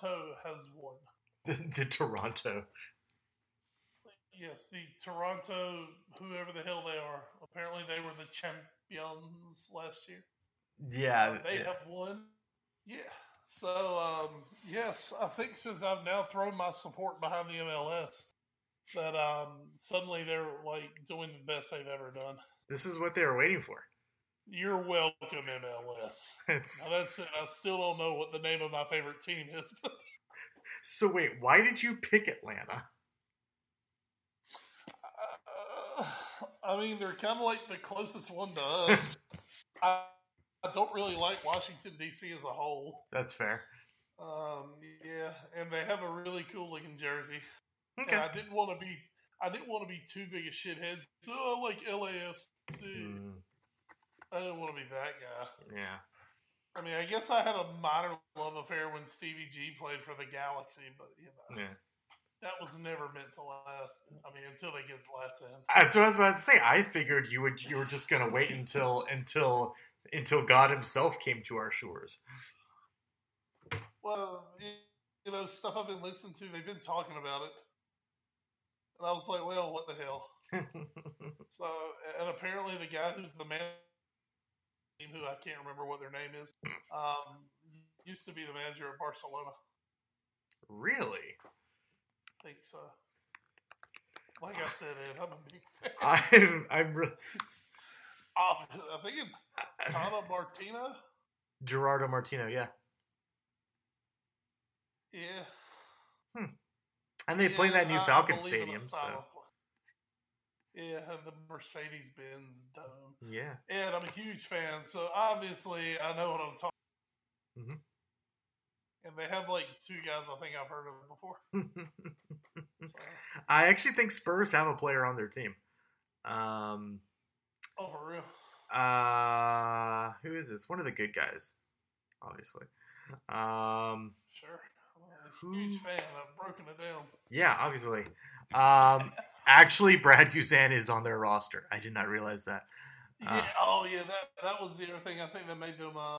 Toronto has won. The, the Toronto. Yes, the Toronto, whoever the hell they are. Apparently, they were the champions last year. Yeah, Uh, they yeah. have won. Yeah. So, um, yes, I think since I've now thrown my support behind the MLS, that um, suddenly they're like doing the best they've ever done. This is what they were waiting for. You're welcome, MLS. It's- Now that's it. I still don't know what the name of my favorite team is, but so wait, why did you pick Atlanta? Uh, I mean, they're kind of like the closest one to us. I, I don't really like Washington D.C. as a whole. That's fair. Um, yeah, and they have a really cool looking jersey. Okay. And I didn't want to be, I didn't want to be too big a shithead. So I like LAFC. Mm, I didn't want to be that guy. yeah. I mean, I guess I had a minor love affair when Stevie G played for the Galaxy, but you know Yeah. that was never meant to last. I mean, until they get Zlatan. That's what I was about to say. I figured you would you were just gonna wait until until until God Himself came to our shores. Well, you know, stuff I've been listening to, they've been talking about it. And I was like, well, what the hell? So, and apparently the guy who's the man, who I can't remember what their name is, um, used to be the manager of Barcelona. really? I think so. Like I said, Ed, I'm a big fan. I'm I'm re- I think it's Tata Martino. Gerardo Martino. Yeah, Yeah. and they play in that new I- Falcon believe in a Stadium. So style of play. Yeah, the Mercedes Benz Dome. yeah. And I'm a huge fan, so obviously I know what I'm talking. Mhm. And they have like two guys I think I've heard of before. So, I actually think Spurs have a player on their team. Um, oh, for real? uh, who is this? One of the good guys, obviously. Um, Sure. I'm a huge Who- fan. I've broken it down. yeah, obviously. Um, actually, Brad Guzan is on their roster. I did not realize that. Yeah. Ah. oh, yeah. That that was the other thing I think that made them uh,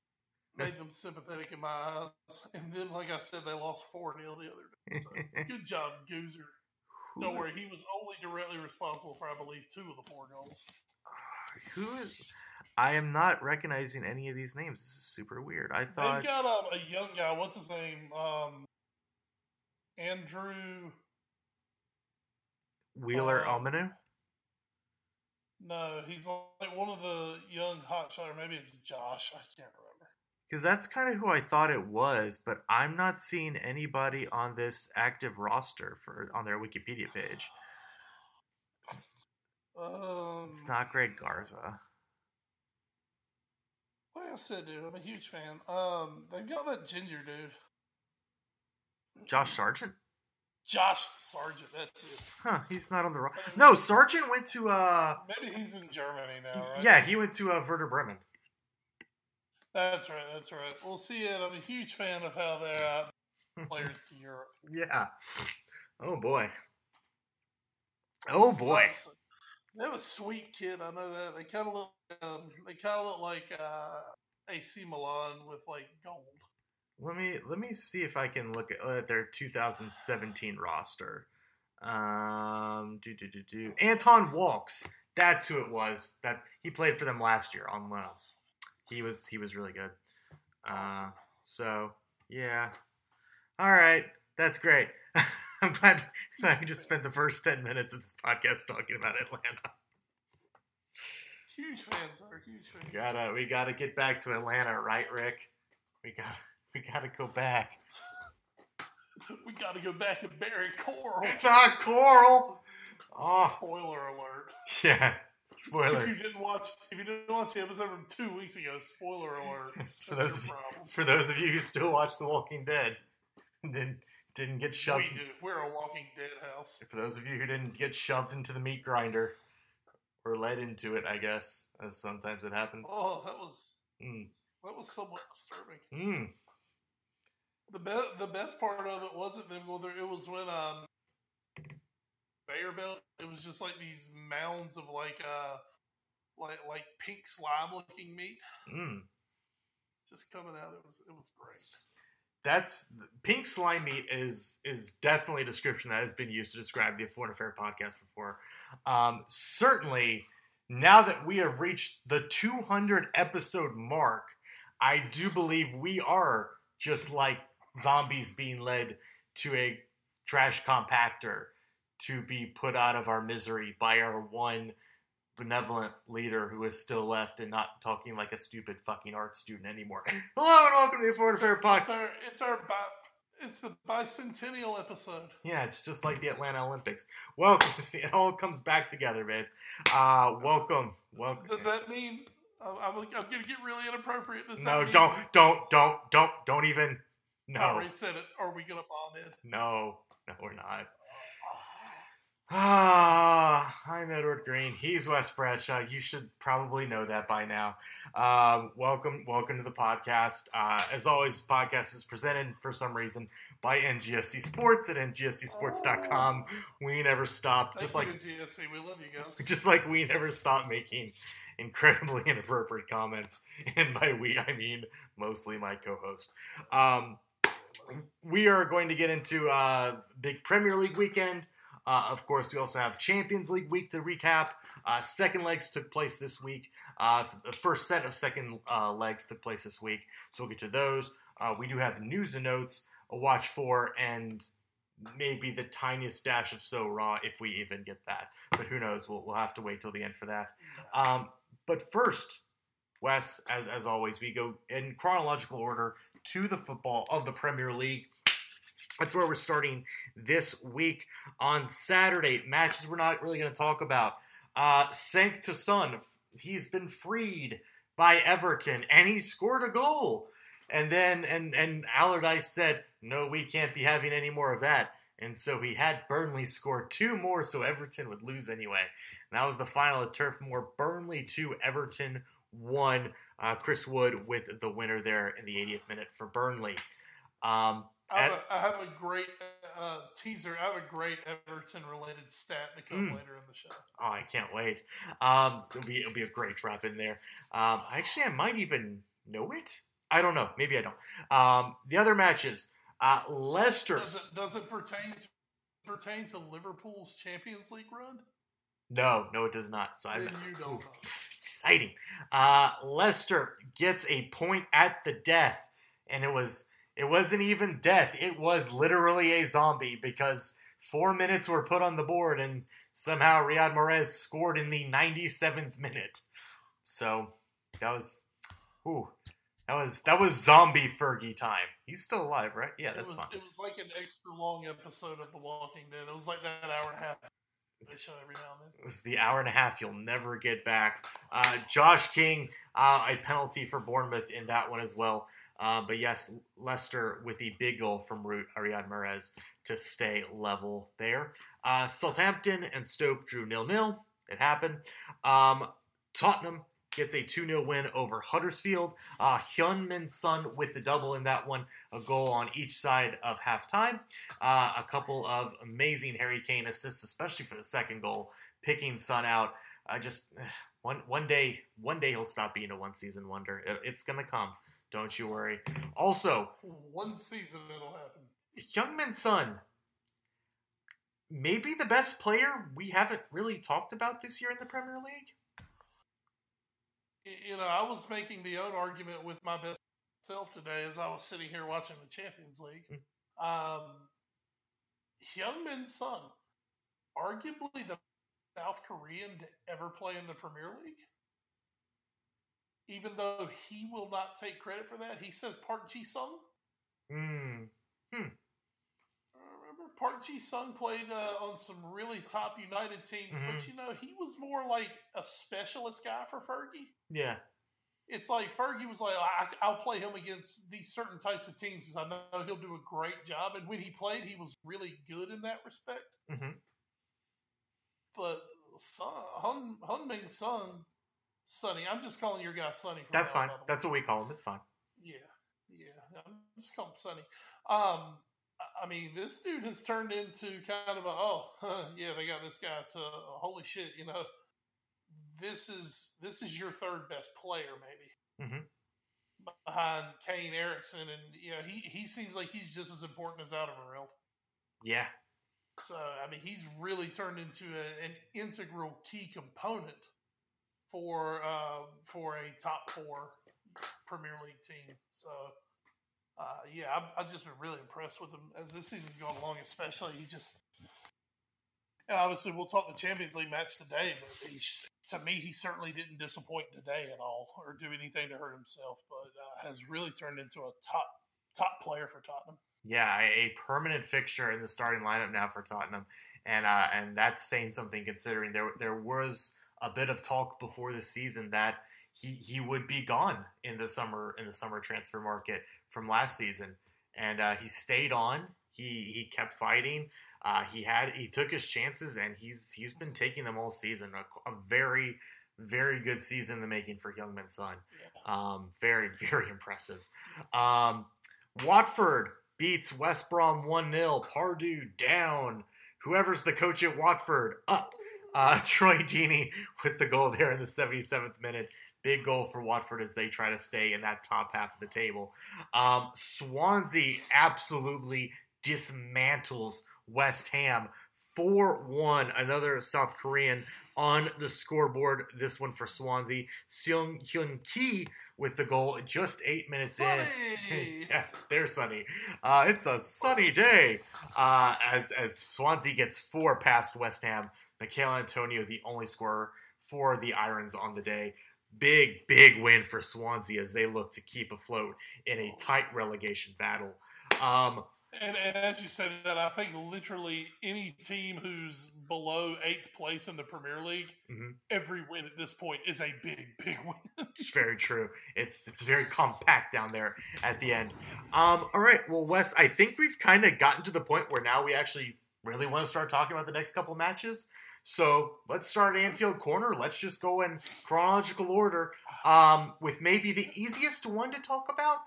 made them sympathetic in my eyes. And then, like I said, they lost four 0 the other day. So, good job, Goozer. Don't worry, he was only directly responsible for, I believe, two of the four goals. Who is? I am not recognizing any of these names. This is super weird. I thought. They've got um, a young guy. What's his name? Um, Andrew. Wheeler um, Almanu? No, he's like one of the young hotshot, or maybe it's Josh. I can't remember. Because that's kind of who I thought it was, but I'm not seeing anybody on this active roster for on their Wikipedia page. Um, It's not Greg Garza. Like I said, dude, I'm a huge fan. Um, they've got that ginger dude, Josh Sargent? Josh Sargent. That's it. Huh, he's not on the ro- No, Sargent went to uh Maybe he's in Germany now, right? Yeah, he went to uh Werder Bremen. that's right. That's right. We'll see, it. I'm a huge fan of how they're out players to Europe. Yeah. Oh boy. Oh boy. They have a sweet kid. I know that. They kind of look. Um, they kind of look like uh, AC Milan with like gold. Let me let me see if I can look at, at their 2017 roster. Um, do do do do. Anton Walkes. That's who it was. That he played for them last year on loan. He was he was really good. Uh, so yeah. All right, that's great. I'm glad I just spent the first ten minutes of this podcast talking about Atlanta. Huge fans are huge fans. We gotta we gotta get back to Atlanta, right, Rick? We got we gotta go back. We got to go back and bury Coral. Not Coral. Oh Spoiler alert. yeah. Spoiler. If you didn't watch, if you didn't watch the episode from two weeks ago, spoiler alert. For That's those of- problem. for those of you who still watch The Walking Dead. Didn't didn't get shoved. We do. We're a Walking Dead house. For those of you who didn't get shoved into the meat grinder or led into it, I guess, as sometimes it happens. Oh, that was Mm. that was somewhat disturbing. Mm. The be- the best part of it wasn't them. It was when um Bear Belt. It was just like these mounds of like uh like like pink slime looking meat Mm. just coming out. It was it was great. That's pink slime meat is is definitely a description that has been used to describe the Foreign Affair podcast before. Um, certainly, now that we have reached the 200 episode mark, I do believe we are just like zombies being led to a trash compactor to be put out of our misery by our one benevolent leader who is still left and not talking like a stupid fucking art student anymore. Hello and welcome to the Afford It's podcast. our it's our bi- it's the bicentennial episode. Yeah, it's just like the Atlanta Olympics. Welcome. See, it all comes back together, man. Uh, welcome, welcome. Does that mean I'm, I'm, to get really inappropriate? Does No, mean, don't, don't, don't, don't, don't even. I No, already said it. Are we going to bomb it? no, no, we're not. Ah, I'm Edward Greene. He's Wes Bradshaw. You should probably know that by now. Um, welcome, welcome to the podcast. Uh, as always, this podcast is presented for some reason by NGSC Sports at ngscsports.com. We never stop, Thank just like GSC. We love you guys. just like we never stop making incredibly inappropriate comments, and by we I mean mostly my co-host. Um, we are going to get into uh, big Premier League weekend. Uh, of course, we also have Champions League week to recap. Uh, second legs took place this week. Uh, the first set of second uh, legs took place this week, so we'll get to those. Uh, we do have news and notes, a watch for, and maybe the tiniest dash of so raw if we even get that. But who knows? We'll, we'll have to wait till the end for that. Um, but first, Wes, as as always, we go in chronological order to the football of the Premier League. That's where we're starting this week on Saturday. Matches we're not really going to talk about. Uh, Cenk Tosun, he's been freed by Everton, and he scored a goal. And then and and Allardyce said, "No, we can't be having any more of that." And so he had Burnley score two more, so Everton would lose anyway. And that was the final of Turf Moor. Burnley two, Everton one. Uh, Chris Wood with the winner there in the 80th minute for Burnley. Um, I have, a, I have a great uh, teaser. I have a great Everton related stat to come Mm. later in the show. Oh, I can't wait. Um, it'll be it'll be a great drop in there. Um, actually, I might even know it. I don't know. Maybe I don't. Um, the other matches, uh, Leicester. Does it, does it pertain to, pertain to Liverpool's Champions League run? No, no, it does not. So I'm don't exciting. Uh, Leicester gets a point at the death, and it was it wasn't even death. It was literally a zombie because four minutes were put on the board, and somehow Riyad Mahrez scored in the 97th minute. So that was, ooh, that was that was zombie Fergie time. He's still alive, right? Yeah, It that's was, fine. it was like an extra long episode of The Walking Dead. It was like that hour and a half they show every now and then. It was the hour and a half you'll never get back. Uh, Josh King, uh, a penalty for Bournemouth in that one as well. Uh, but yes, Leicester with the big goal from Ru- Riyad Mahrez to stay level there. Uh, Southampton and Stoke drew nil nil. It happened. Um, Tottenham gets a 2 0 win over Huddersfield. Uh, Heung Min Son with the double in that one, a goal on each side of halftime. Uh, a couple of amazing Harry Kane assists, especially for the second goal, picking Son out. I just one one day one day he'll stop being a one season wonder. It- It's gonna come. Don't you worry. Also, One season it'll happen. Young Min Son, maybe the best player we haven't really talked about this year in the Premier League. You know, I was making the own argument with my best self today as I was sitting here watching the Champions League. Um, Young Min Son, arguably the South Korean to ever play in the Premier League. even though he will not take credit for that, he says Park Ji Sung. Mm. Hmm. Park Ji Sung played uh, on some really top United teams, Mhm. but you know he was more like a specialist guy for Fergie. Yeah. It's like Fergie was like, I, I'll play him against these certain types of teams because I know he'll do a great job. And when he played, he was really good in that respect. hmm But Sun, Hun, Hun Ming Sung, Sonny, I'm just calling your guy Sonny. That's fine. on, by the way. That's what we call him. It's fine. Yeah, yeah. I'm just call him Sonny. Um, I- mean, this dude has turned into kind of a oh, yeah, they got this guy to holy shit, you know. This is this is your third best player, maybe Mhm. behind Kane Eriksen, and you know he he seems like he's just as important as Alderweireld. Yeah. So I mean, he's really turned into a, an integral key component for uh, for a top four Premier League team. So uh, yeah, I've, I've just been really impressed with him as this season's gone along. Especially he just and obviously we'll talk the Champions League match today, but he, to me he certainly didn't disappoint today at all or do anything to hurt himself, but uh, has really turned into a top top player for Tottenham. Yeah, a, permanent fixture in the starting lineup now for Tottenham, and uh, and that's saying something considering there there was a bit of talk before the season that he he would be gone in the summer in the summer transfer market from last season, and uh, he stayed on. He he kept fighting. Uh, he had he took his chances, and he's he's been taking them all season. A, a very very good season in the making for Youngman Son. Um, very, very impressive. Um, Watford beats West Brom 1 0. Pardew down. Whoever's the coach at Watford up. Uh, Troy Deeney with the goal there in the 77th minute. Big goal for Watford as they try to stay in that top half of the table. Um, Swansea absolutely dismantles West Ham 4 1. Another South Korean on the scoreboard. This one for Swansea. Sung Yueng Ki with the goal just eight minutes in. Sonny! yeah, there's sunny. Uh, it's a sunny day. Uh, as as Swansea gets four past West Ham, Michael Antonio the only scorer for the Irons on the day. Big big win for Swansea as they look to keep afloat in a tight relegation battle. Um, And, and as you said that, I think literally any team who's below eighth place in the Premier League, Mhm. every win at this point is a big, big win. It's very true. It's it's very compact down there at the end. Um, all right, well, Wes, I think we've kind of gotten to the point where now we actually really want to start talking about the next couple matches. So let's start Anfield Corner. Let's just go in chronological order. Um, with maybe the easiest one to talk about.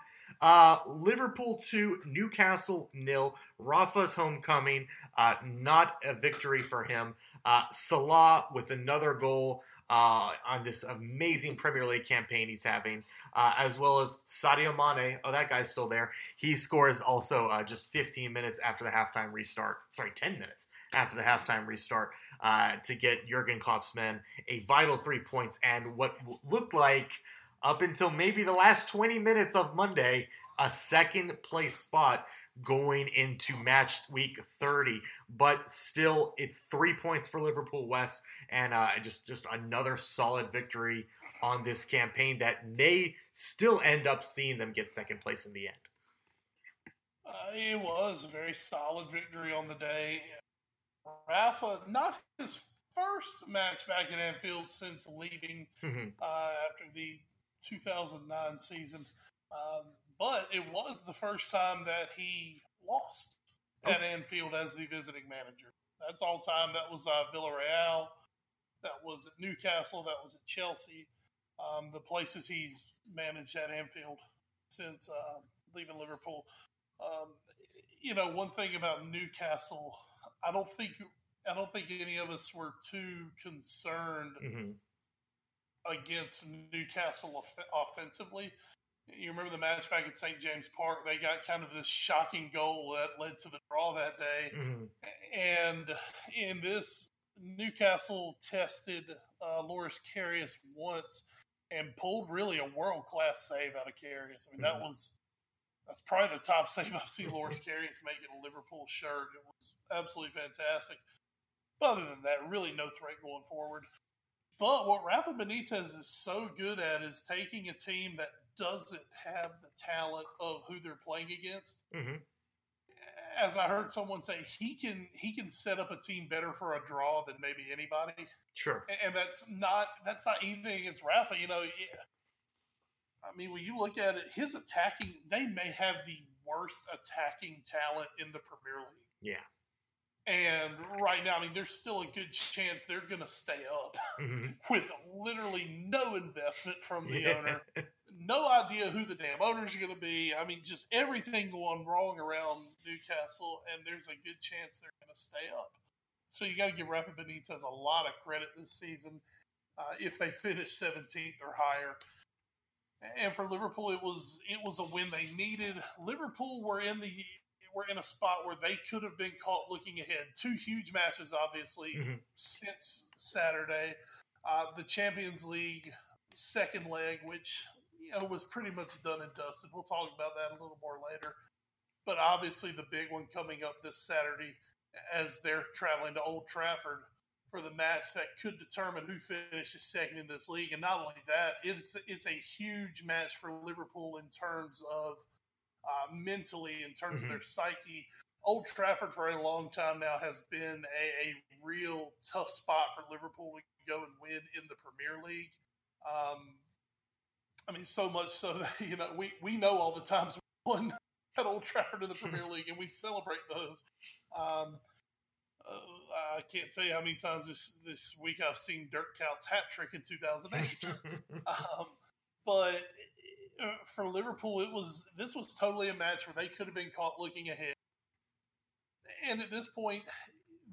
Uh, Liverpool 2, Newcastle nil. Rafa's homecoming, uh, not a victory for him. Uh, Salah with another goal uh, on this amazing Premier League campaign he's having, uh, as well as Sadio Mane. Oh, that guy's still there. He scores also uh, just 15 minutes after the halftime restart. Sorry, 10 minutes after the halftime restart uh, to get Jurgen Klopp's men a vital three points and what looked like up until maybe the last 20 minutes of Monday a second place spot going into match week 30 but still it's three points for liverpool west and uh, just just another solid victory on this campaign that may still end up seeing them get second place in the end Uh, it was a very solid victory on the day. Rafa, not his first match back at Anfield since leaving Mhm. uh, after the 2009 season, um, but it was the first time that he lost at Anfield as the visiting manager. That's all time. That was uh, Villarreal. That was at Newcastle. That was at Chelsea. Um, the places he's managed at Anfield since uh, leaving Liverpool. Um, you know, one thing about Newcastle, I don't think I don't think any of us were too concerned Mhm. against Newcastle off- offensively. You remember the match back at St. James Park? They got kind of this shocking goal that led to the draw that day. Mhm. And in this, Newcastle tested uh, Loris Karius once and pulled really a world class save out of Karius. I mean, that Mhm. was that's probably the top save I've seen Loris Karius make in a Liverpool shirt. It was absolutely fantastic. But other than that, really no threat going forward. But what Rafa Benitez is so good at is taking a team that doesn't have the talent of who they're playing against. Mm-hmm. As I heard someone say, he can he can set up a team better for a draw than maybe anybody, Sure. and, and that's not that's not anything against Rafa. You know, yeah. I mean, when you look at it, his attacking they may have the worst attacking talent in the Premier League. Yeah. And right now, I mean, there's still a good chance they're going to stay up Mhm. with literally no investment from the Yeah. owner, no idea who the damn owner's going to be. I mean, just everything going wrong around Newcastle, and there's a good chance they're going to stay up. So you got to give Rafa Benitez a lot of credit this season. Uh, if they finish 17th or higher, and for Liverpool, it was it was a win they needed. Liverpool were in the were in a spot where they could have been caught looking ahead. Two huge matches, obviously, Mhm. since Saturday. Uh, the Champions League second leg, which you know was pretty much done and dusted. We'll talk about that a little more later. But obviously, the big one coming up this Saturday as they're traveling to Old Trafford for the match that could determine who finishes second in this league. And not only that, it's it's a huge match for Liverpool in terms of uh, mentally, in terms Mhm. of their psyche. Old Trafford for a long time now has been a, a real tough spot for Liverpool to go and win in the Premier League. Um, I mean, so much so that you know we we know all the times we won at Old Trafford in the Premier League, and we celebrate those. Um, I can't tell you how many times this this week I've seen Dirk Kuyt hat trick in 2008. um, but uh, for Liverpool, it was this was totally a match where they could have been caught looking ahead. And at this point,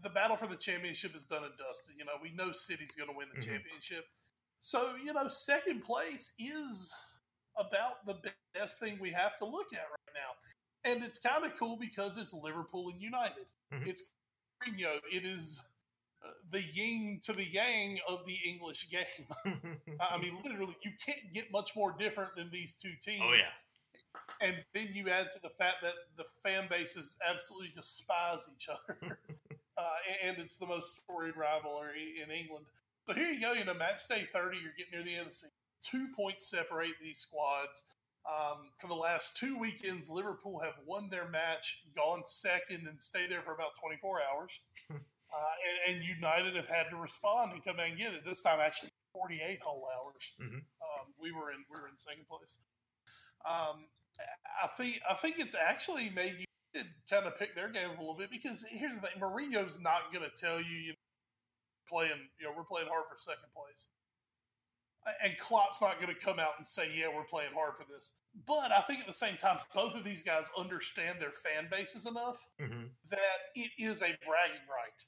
the battle for the championship is done and dusted. You know, we know City's going to win the Mhm. championship. So, you know, second place is about the best thing we have to look at right now. And it's kind of cool because it's Liverpool and United. Mhm. It's Mourinho. It is uh, the yin to the yang of the English game. I mean, literally, you can't get much more different than these two teams. oh yeah. And then you add to the fact that the fan bases absolutely despise each other. uh, and it's the most storied rivalry in England. So here you go, you know, match day 30, you're getting near the end of the season. Two points separate these squads. Um, for the last two weekends, Liverpool have won their match, gone second, and stayed there for about 24 hours. Uh, and, and United have had to respond and come out and get it. This time, actually, 48 whole hours. Mhm. Um, we were in we were in second place. Um, I think I think it's actually made you kind of pick their game a little bit because here's the thing: Mourinho's not going to tell you, you know, playing, you know, we're playing hard for second place, and Klopp's not going to come out and say, yeah, we're playing hard for this. But I think at the same time, both of these guys understand their fan bases enough Mhm. that it is a bragging right.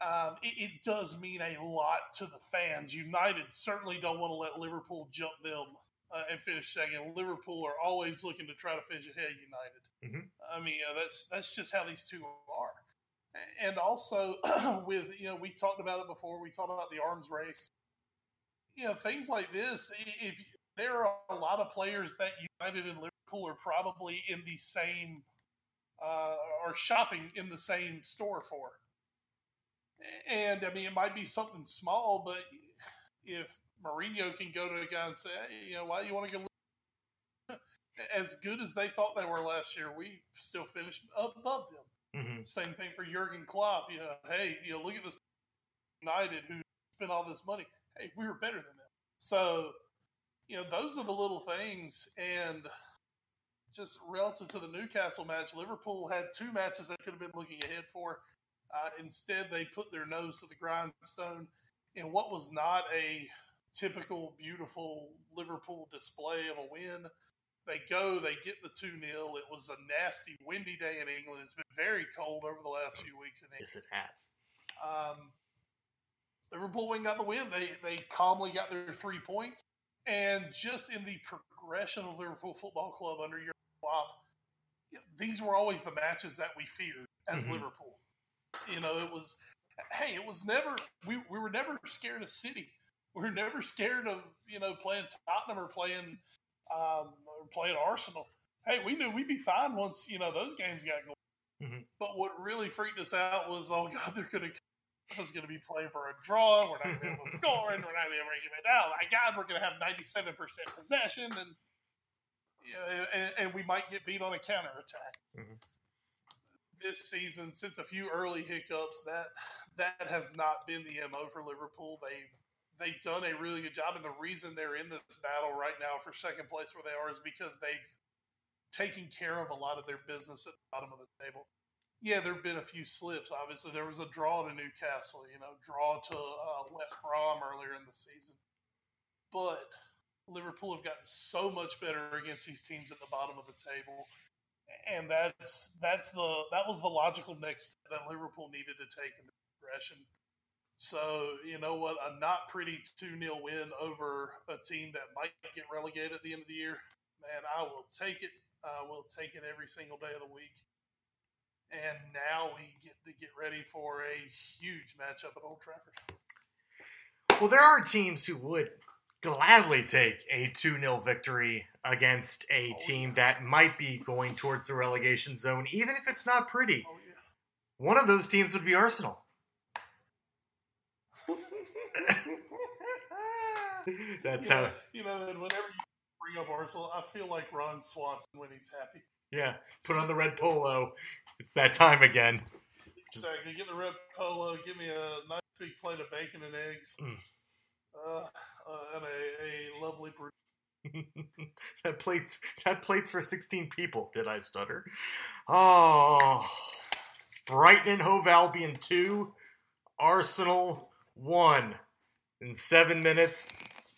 Um, it, it does mean a lot to the fans. United certainly don't want to let Liverpool jump them uh, and finish second. Liverpool are always looking to try to finish ahead of United. Mhm. I mean, uh, that's that's just how these two are. And also, with you know, we talked about it before. We talked about the arms race. You know, things like this. If there are a lot of players that United and Liverpool are probably in the same uh, or shopping in the same store for. And I mean, it might be something small, but if Mourinho can go to a guy and say, hey, you know, why do you want to go? As good as they thought they were last year, we still finished above them. Mhm. Same thing for Jurgen Klopp. You know, hey, you know, look at this United who spent all this money. Hey, we were better than them. So, you know, those are the little things. And just relative to the Newcastle match, Liverpool had two matches they could have been looking ahead for. Uh, instead, they put their nose to the grindstone in what was not a typical, beautiful Liverpool display of a win. They go, they get the 2 0. It was a nasty, windy day in England. It's been very cold over the last few weeks in England. Yes, it has. Um, Liverpool win got the win. They they calmly got their three points, and just in the progression of Liverpool Football Club under your Klopp, these were always the matches that we feared as Mhm. Liverpool. You know, it was hey, it was never we we were never scared of City. We were never scared of you know playing Tottenham or playing um, or playing Arsenal. Hey, we knew we'd be fine once you know those games got going. Mhm. But what really freaked us out was, oh god, they're going to is going to be playing for a draw. We're not going to be able to score, and we're not going to be able to get it. Oh my God, we're going to have ninety-seven percent possession, and you know, and, and we might get beat on a counterattack. Mhm. This season, since a few early hiccups, that that has not been the mo for Liverpool. They've they've done a really good job, and the reason they're in this battle right now for second place where they are is because they've taken care of a lot of their business at the bottom of the table. Yeah, there have been a few slips. Obviously, there was a draw to Newcastle, you know, draw to uh, West Brom earlier in the season, but Liverpool have gotten so much better against these teams at the bottom of the table, and that's that's the that was the logical next step that Liverpool needed to take in the progression. So you know what, a not pretty two 0 win over a team that might get relegated at the end of the year, man, I will take it. I will take it every single day of the week. And now we get to get ready for a huge matchup at Old Trafford. Well, there are teams who would gladly take a 2 0 victory against a Oh, team yeah. that might be going towards the relegation zone, even if it's not pretty. Oh yeah. One of those teams would be Arsenal. That's how, you know. Whenever you bring up Arsenal, I feel like Ron Swanson when he's happy. Yeah, put on the red polo. It's that time again. Exactly. Get the red polo. Give me a nice big plate of bacon and eggs, Mm. uh, uh, and a, a lovely that plates that plates for 16 people did i stutter oh brighton and hove albion 2 arsenal 1 in 7 minutes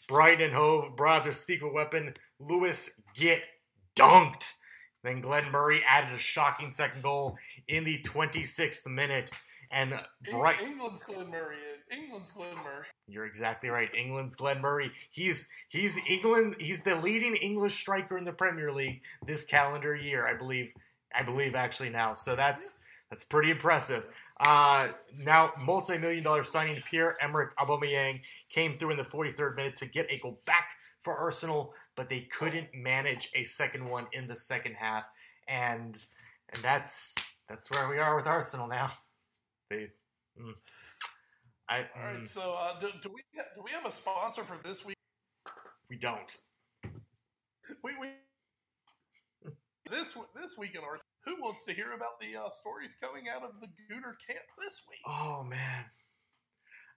brighton and hove brought their secret weapon lewis get dunked then glenn murray added a shocking second goal in the 26th minute and bright England's Glenn Murray. England's Glenn Murray. You're exactly right. England's Glenn Murray. He's he's England. He's the leading English striker in the Premier League this calendar year, I believe. I believe actually now. So that's that's pretty impressive. Uh, now, multi-million dollar signing Pierre Emerick Aubameyang came through in the 43rd minute to get a goal back for Arsenal, but they couldn't manage a second one in the second half, and and that's that's where we are with Arsenal now. They, mm. I, All right. mm, So, uh, do, do we do we have a sponsor for this week? we don't. We, we this this week in Arsenal. Who wants to hear about the uh, stories coming out of the Gooner camp this week? Oh man,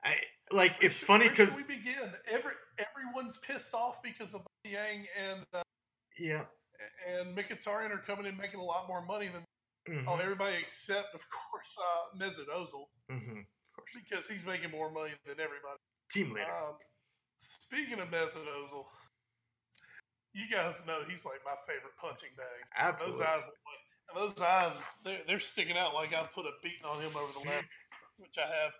I like Where it's should- funny because we begin. Every everyone's pissed off because of Yang and uh, yeah, and Mkhitaryan are coming in making a lot more money than mhm, oh, everybody except of course uh, Mesut Ozil mhm, because he's making more money than everybody. team leader. Um, speaking of Mesut Ozil, you guys know he's like my favorite punching bag. Absolutely. Those eyes, those eyes, they're, they're sticking out like I put a beating on him over the left, which I have.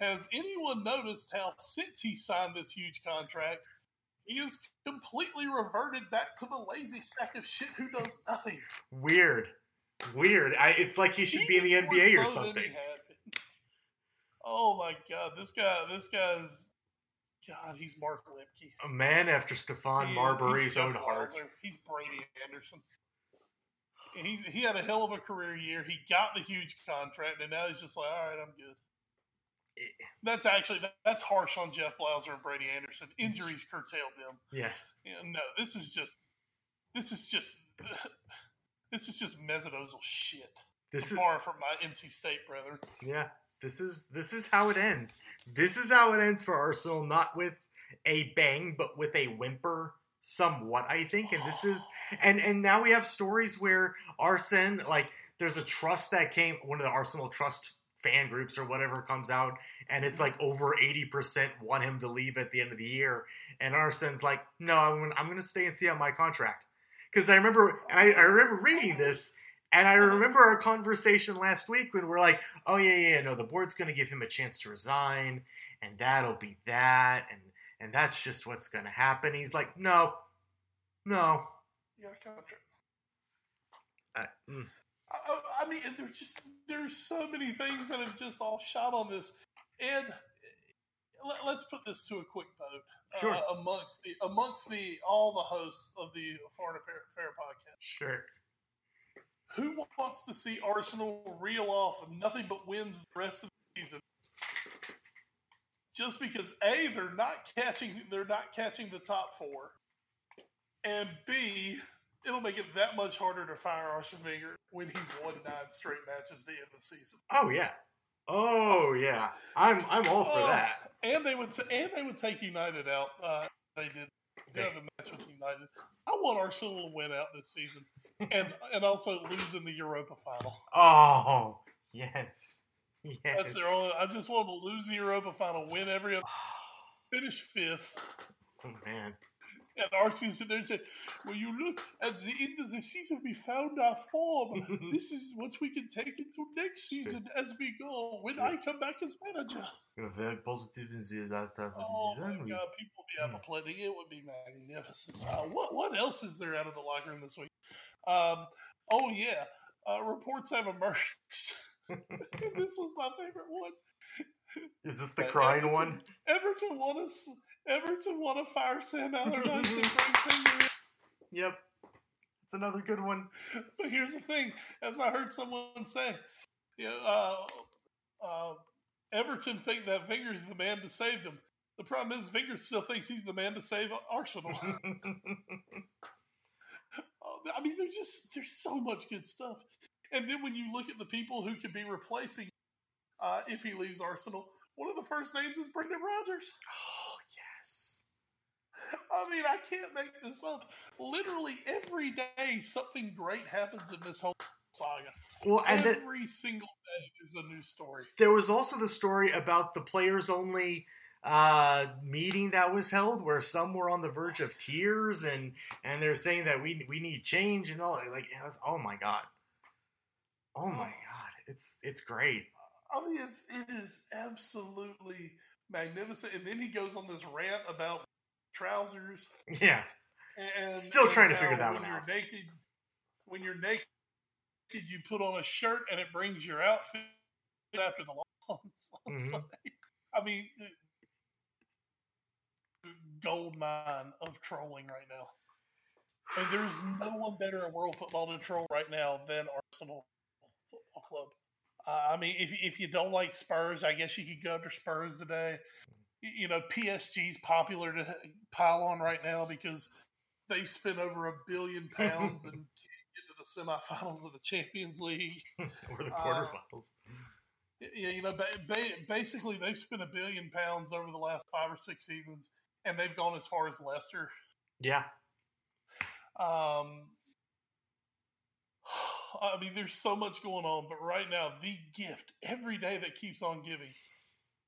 Has anyone noticed how since he signed this huge contract, he has completely reverted back to the lazy sack of shit who does nothing? Weird, weird. I it's like he should be in the NBA or something. he. Oh my god, this guy, this guy's, God, he's Mark Lipke. A man after Stephon Marbury's own heart. He's Brady Anderson. He, he had a hell of a career year. He got the huge contract, and now he's just like, all right, I'm good. That's actually that, that's harsh on Jeff Blauser and Brady Anderson. Injuries curtailed them. Yeah, Yeah, no, this is just this is just this is just Mesut Ozil shit. this is Far from my NC State brother. yeah. This is this is how it ends. This is how it ends for Arsenal, not with a bang, but with a whimper, somewhat. I think, and this is and and now we have stories where Arsene like there's a trust that came one of the Arsenal trust fan groups or whatever comes out and it's like over 80% want him to leave at the end of the year and Arsene's like no I'm gonna, I'm gonna stay and see out my contract because I remember and I, I remember reading this and I remember our conversation last week when we're like oh yeah yeah no the board's gonna give him a chance to resign and that'll be that and and that's just what's gonna happen he's like no no a contract. I, mm. I, I- mean, there's just there's so many things that have just all shot on this, and let, us put this to a quick vote. Sure. Uh, amongst the amongst the all the hosts of the Foreign Affair, Fair podcast, sure who wants to see Arsenal reel off nothing but wins the rest of the season just because a they're not catching they're not catching the top four, and b it'll make it that much harder to fire Arsene Wenger when he's won nine straight matches at the end of the season. Oh yeah, oh yeah. I'm I'm all for Oh, that. And they would t- and they would take United out. Uh, they did. They have a match with United. I want Arsenal to win out this season, and and also lose in the Europa final. Oh yes, yes. That's their only. I just want them to lose the Europa final, win every other, finish fifth. Oh man. And Arsenal sit there and say, "Well, you look at the end of the season, we found our form. this is what we can take into next season as we go. When I come back as manager." You're very positive in the last half of the Oh my god, people be apoplectic. It would be magnificent. Uh, what what else is there out of the locker room this week? Um, oh yeah, uh, reports have emerged. this was my favorite one. Is this the Uh, crying Everton- one? Everton want to Everton want to fire Sam Allardyce and bring Wenger in. Yep. It's another good one. But here's the thing, as I heard someone say, you know, uh, uh, Everton think that Wenger's the man to save them. The problem is Wenger still thinks he's the man to save Arsenal. I mean, there's just there's so much good stuff. And then when you look at the people who could be replacing uh, if he leaves Arsenal, one of the first names is Brendan Rodgers. I mean, I can't make this up. Literally every day, something great happens in this whole saga. Well, and every single day, there's a new story. there was also the story about the players only uh meeting that was held where some were on the verge of tears and and they're saying that we we need change and all like oh my god oh my god it's it's great I mean, it's it is absolutely magnificent. And then he goes on this rant about trousers. yeah And Still and trying to figure that out when one you're out. Naked, when you're naked, you put on a shirt and it brings your outfit after the loss. Mhm. like- I mean, the gold mine of trolling right now. And there's no one better in world football to troll right now than Arsenal Football Club. Uh, I mean, if if you don't like Spurs, I guess you could go to Spurs today. You know, PSG's popular to pile on right now because they've spent over a billion pounds and can't get to the semifinals of the Champions League. or the Uh, quarterfinals Yeah, you know, ba- ba- basically they've spent a billion pounds over the last five or six seasons, and they've gone as far as Leicester. yeah Um, I mean, there's so much going on, but right now, the gift every day that keeps on giving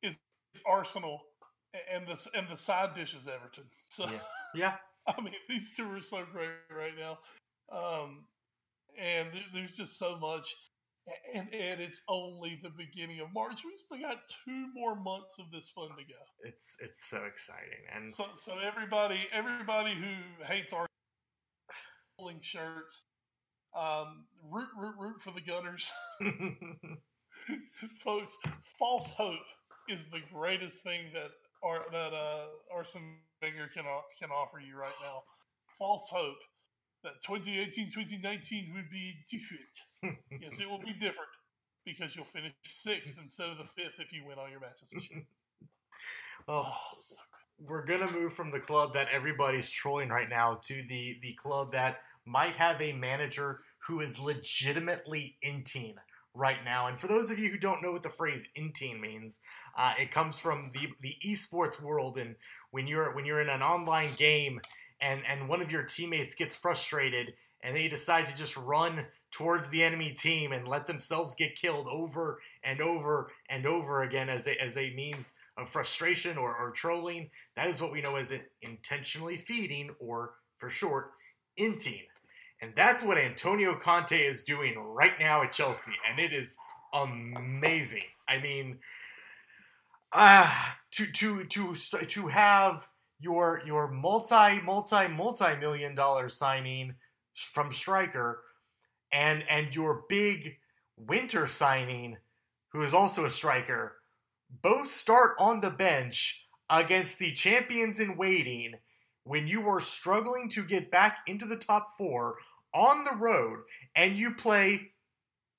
is Arsenal and the and the side dish is Everton. So, Yeah. yeah I mean, these two are so great right now, um, and there- there's just so much. And, and it's only the beginning of March. We've still got two more months of this fun to go. it's it's so exciting and So, so everybody, everybody who hates our pulling shirts, um, root, root, root for the Gunners, folks. False hope is the greatest thing that our, that uh, Arsene Wenger can can offer you right now. False hope that 2018-2019 would be different. yes, it will be different because you'll finish sixth instead of the fifth if you win all your matches this year. Oh, so we're gonna move from the club that everybody's trolling right now to the the club that might have a manager who is legitimately inting right now. And for those of you who don't know what the phrase inting means, uh, it comes from the the esports world. And when you're when you're in an online game and and one of your teammates gets frustrated and they decide to just run towards the enemy team and let themselves get killed over and over and over again as a, as a means of frustration or, or trolling. That is what we know as an intentionally feeding, or for short, inting. And that's what Antonio Conte is doing right now at Chelsea, and it is amazing. I mean, ah, to to to to have your your multi multi multi million dollar signing from Striker, and and your big winter signing, who is also a striker, both start on the bench against the champions in waiting when you are struggling to get back into the top four on the road and you play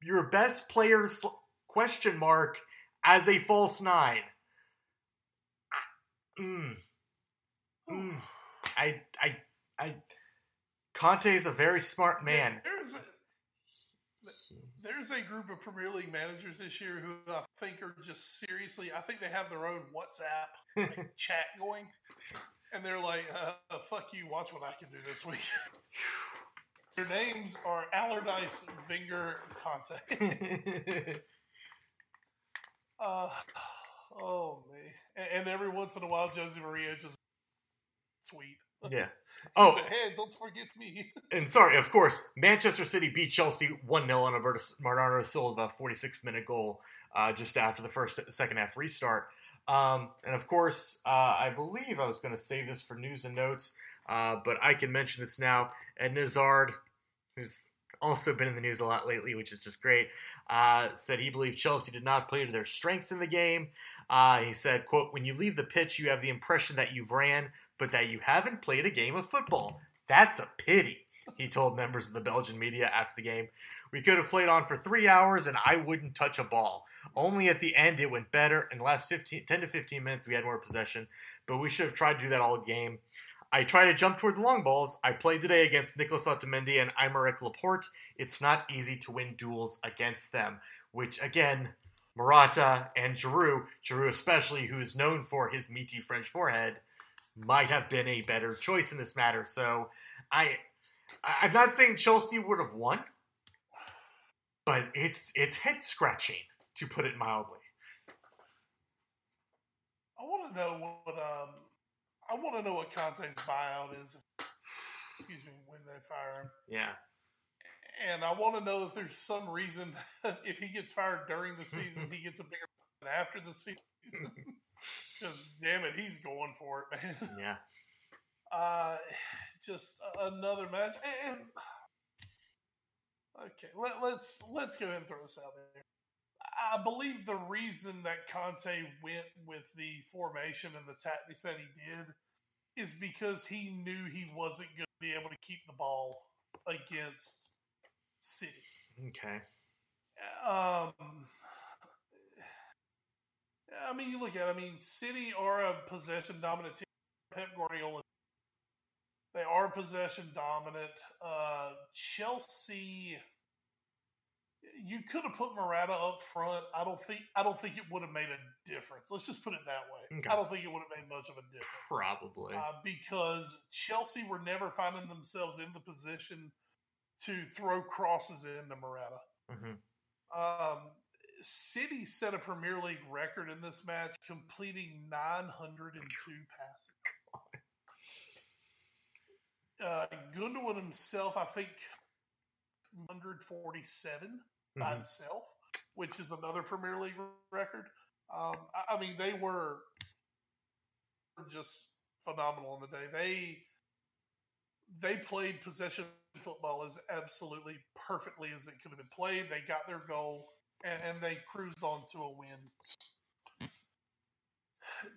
your best player sl- question mark as a false nine. I- Mm, mm, I, I, I. Conte is a very smart man. There's a, there's a group of Premier League managers this year who I think are just seriously. I think they have their own WhatsApp like, chat going, and they're like, uh, "Fuck you! Watch what I can do this week." Their names are Allardyce, Wenger, Conte. Uh, oh man! And, and every once in a while, Jose Maria just sweet. yeah. Oh, said, hey, don't forget me. and sorry, of course, Manchester City beat Chelsea 1 0 on a Bernardo Silva 46th minute goal uh, just after the first second half restart. Um, and of course, uh, I believe I was going to save this for news and notes, uh, but I can mention this now. Eden Hazard, who's also been in the news a lot lately, which is just great, uh, said he believed Chelsea did not play to their strengths in the game. Uh, he said, quote, when you leave the pitch, you have the impression that you've ran, but that you haven't played a game of football. That's a pity, he told members of the Belgian media after the game. We could have played on for three hours and I wouldn't touch a ball. Only at the end it went better. In the last 15, 10 to 15 minutes, we had more possession, but we should have tried to do that all game. I try to jump toward the long balls. I played today against Nicolas Otamendi and Aymeric Laporte. It's not easy to win duels against them, which again, Morata and Giroud, Giroud especially, who is known for his meaty French forehead, might have been a better choice in this matter. So I, I- I'm not saying Chelsea would have won, but it's it's head scratching to put it mildly. I want to know what um, I want to know what Conte's buyout is. Excuse me, when they fire him, Yeah. and I want to know if there's some reason that if he gets fired during the season, he gets a bigger after the season. Because damn it, he's going for it, man. Yeah. Uh, just another match, and okay, let, let's let's go ahead and throw this out there. I believe the reason that Conte went with the formation and the tactics that he did is because he knew he wasn't going to be able to keep the ball against City. Okay. Um, I mean, you look at. it, I mean, City are a possession dominant team. Pep Guardiola. They are possession dominant. Uh, Chelsea. You could have put Morata up front. I don't think. I don't think it would have made a difference. Let's just put it that way. Okay. I don't think it would have made much of a difference Probably. uh, because Chelsea were never finding themselves in the position to throw crosses into Morata. hmm Um, City set a Premier League record in this match, completing 902 passes. Uh, Gundogan himself, I think, 147 by Mhm. himself, which is another Premier League record. Um, I, I mean, they were just phenomenal on the day. They they played possession football as absolutely perfectly as it could have been played. They got their goal and, and they cruised on to a win.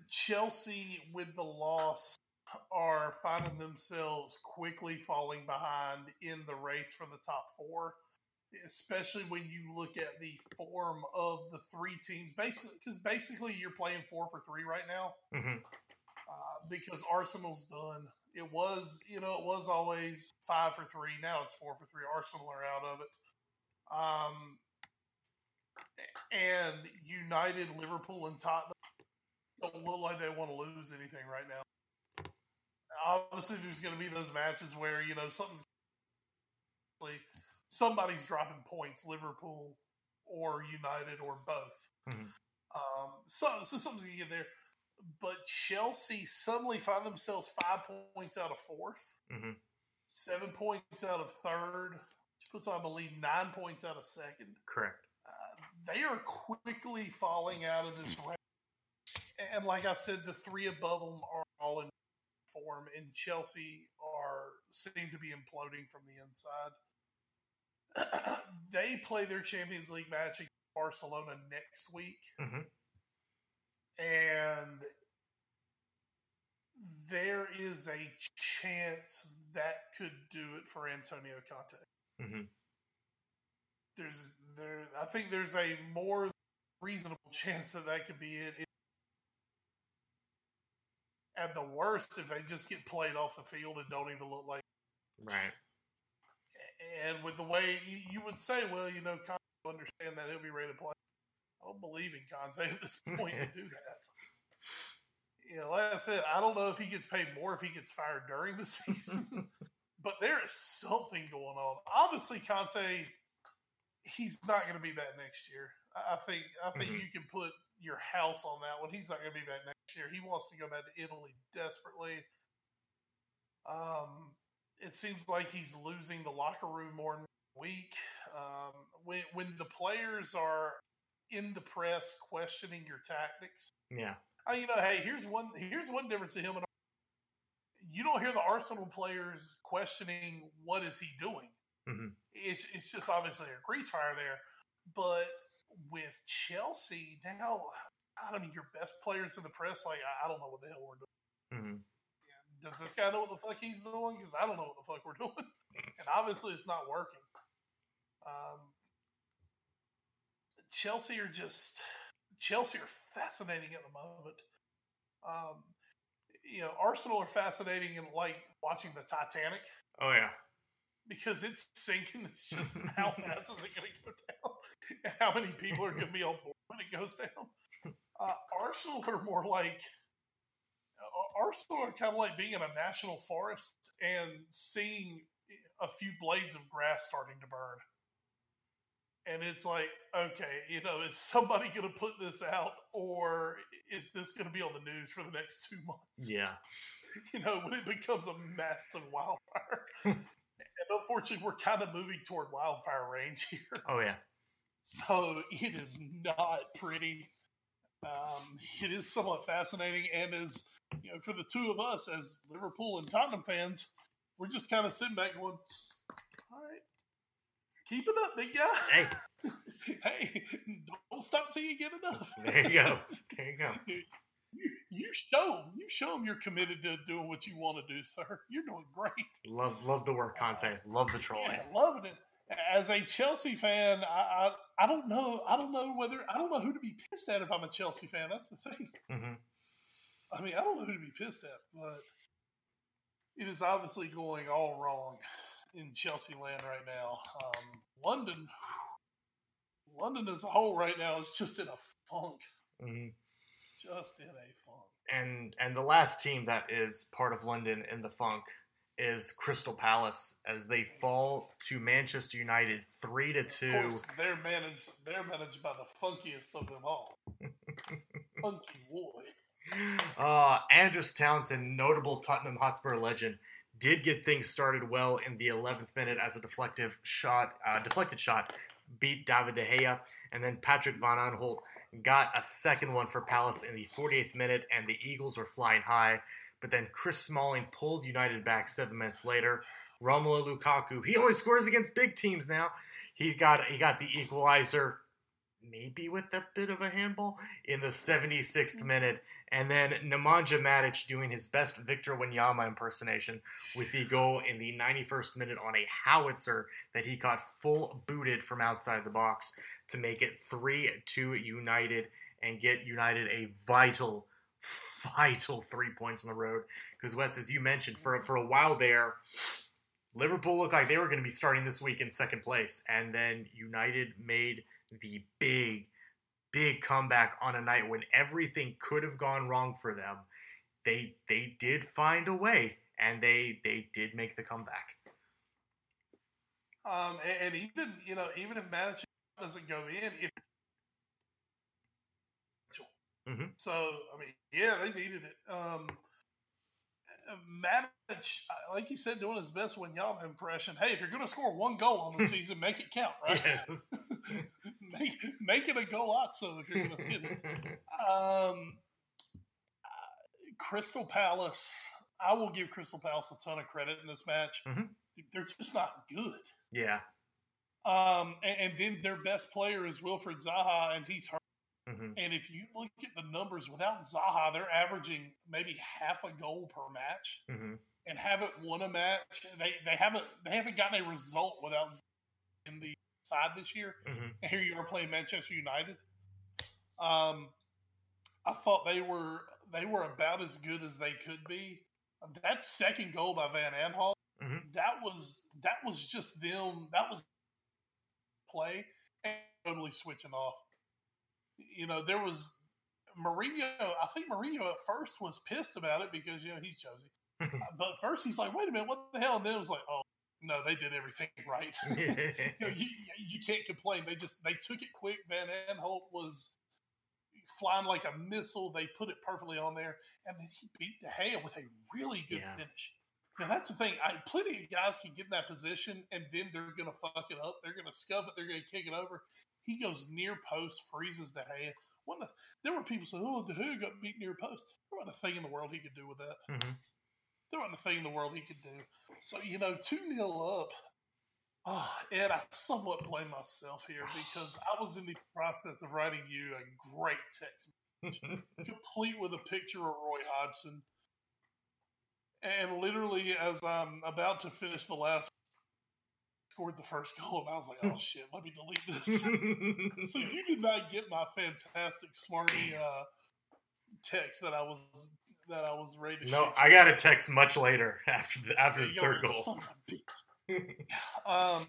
Chelsea, with the loss, are finding themselves quickly falling behind in the race for the top four, especially when you look at the form of the three teams. Basically, because basically you're playing four for three right now hmm uh, because Arsenal's done. It was, you know, it was always five for three. Now it's four for three. Arsenal are out of it. Um, and United, Liverpool, and Tottenham don't look like they want to lose anything right now. Obviously, there's going to be those matches where you know something's somebody's dropping points, Liverpool or United or both. Mhm. Um, so, so something's going to get there but Chelsea suddenly find themselves five points out of 4th Mhm. seven points out of third, which puts, I believe, nine points out of second. Correct. Uh, they are quickly falling out of this race. And like I said, the three above them are all in form, and Chelsea are seem to be imploding from the inside. they play their Champions League match against Barcelona next week hmm and there is a chance that could do it for Antonio Conte. hmm There's there I think there's a more reasonable chance that that could be it. it. At the worst, if they just get played off the field and don't even look like. Right. And with the way you, would say, well, you know, Conte will understand that he'll be ready to play. I don't believe in Conte at this point to do that. You know, like I said, I don't know if he gets paid more if he gets fired during the season, but there is something going on. Obviously, Conte, he's not going to be back next year. I think I think Mhm. you can put your house on that one. He's not going to be back next year. He wants to go back to Italy desperately. Um, it seems like he's losing the locker room more and more week. Um, when when the players are in the press questioning your tactics, Yeah. uh, you know, hey, here's one here's one difference to him and you don't hear the Arsenal players questioning what is he doing. Mhm. It's it's just obviously a grease fire there, but with Chelsea now, I don't mean, your best players in the press, like I, I don't know what the hell we're doing. hmm Does this guy know what the fuck he's doing? Because I don't know what the fuck we're doing, and obviously it's not working. Um, Chelsea are just Chelsea are fascinating at the moment. Um, you know, Arsenal are fascinating and like watching the Titanic Oh yeah. because it's sinking. It's just how fast is it going to go down? And how many people are going to be on board when it goes down? Uh, Arsenal are more like Arsenal are kind of like being in a national forest and seeing a few blades of grass starting to burn. And it's like, okay, you know, is somebody going to put this out, or is this going to be on the news for the next two months? Yeah. you know, when it becomes a massive wildfire. and unfortunately, we're kind of moving toward wildfire range here. Oh yeah. So it is not pretty. Um, it is somewhat fascinating. And as, you know, for the two of us as Liverpool and Tottenham fans, we're just kind of sitting back going, all right, keep it up, big guy. Hey, hey, don't stop till you get enough. there you go. There you go. you, you show them. You show them you're committed to doing what you want to do, sir. You're doing great. Love love the work, Conte. Love the trolling. Yeah, loving it. As a Chelsea fan, I, I I don't know. I don't know whether I don't know who to be pissed at if I'm a Chelsea fan. That's the thing. hmm I mean, I don't know who to be pissed at, but it is obviously going all wrong in Chelsea land right now. Um, London, London as a whole right now is just in a funk. hmm Just in a funk. And and the last team that is part of London in the funk is Crystal Palace as they fall to Manchester United three to two. course, they're managed. They're managed by the funkiest of them all, Funky Boy. Uh, Andros Townsend, notable Tottenham Hotspur legend, did get things started well in the 11th minute as a deflective shot, uh, deflected shot, beat David De Gea, and then Patrick Van Aanholt got a second one for Palace in the 48th minute, and the Eagles were flying high. But then Chris Smalling pulled United back seven minutes later. Romelu Lukaku, he only scores against big teams now. He got he got the equalizer, maybe with a bit of a handball in the 76th minute, and then Nemanja Matic doing his best Victor Wanyama impersonation with the goal in the 91st minute on a howitzer that he got full booted from outside the box to make it 3 2 United and get United a vital, vital three points on the road. Because, Wes, as you mentioned, for, for a while there, Liverpool looked like they were going to be starting this week in second place, and then United made the big, big comeback on a night when everything could have gone wrong for them. They they did find a way, and they they did make the comeback. Um, and, and even you know, even if Matic doesn't go in, if Mhm. so, I mean, yeah, they needed it. Um, Matic, like you said, doing his best Wanyama impression. Hey, if you're going to score one goal on the season, make it count, right? Yes. make make it a goal, golazzo if you're going to hit it. Um, uh, Crystal Palace. I will give Crystal Palace a ton of credit in this match. Mhm. They're just not good. yeah. Um, and, and then their best player is Wilfried Zaha, and he's hurt. Hmm And if you look at the numbers without Zaha, they're averaging maybe half a goal per match, hmm and haven't won a match. They they haven't they haven't gotten a result without Zaha in the side this year. hmm And here you are playing Manchester United. Um, I thought they were they were about as good as they could be. That second goal by Van Aanholt, Mhm. that was that was just them. That was play and totally switching off. You know, there was Mourinho. I think Mourinho at first was pissed about it because you know he's Josie. Uh, but first he's like, "Wait a minute, what the hell?" And then it was like, "Oh no, they did everything right." you, know, you, you can't complain. They just they took it quick. Van Aanholt was flying like a missile. They put it perfectly on there, and then he beat De Gea with a really good Yeah. finish. Now that's the thing. I plenty of guys can get in that position, and then they're going to fuck it up. They're going to scuff it. They're going to kick it over. He goes near post, freezes De Gea. One of the, there were people saying, "Oh, Gea got beat near post." There wasn't a thing in the world he could do with that. Mhm. There wasn't a thing in the world he could do. So you know, two 0 up. Oh, and I somewhat blame myself here because I was in the process of writing you a great text, complete with a picture of Roy Hodgson. And literally, as I'm about to finish the last, scored the first goal, and I was like, "Oh shit, let me delete this." so you did not get my fantastic smarty uh, text that I was that I was ready to. no, I got a text much later after the after the third goal. son of a bitch. um,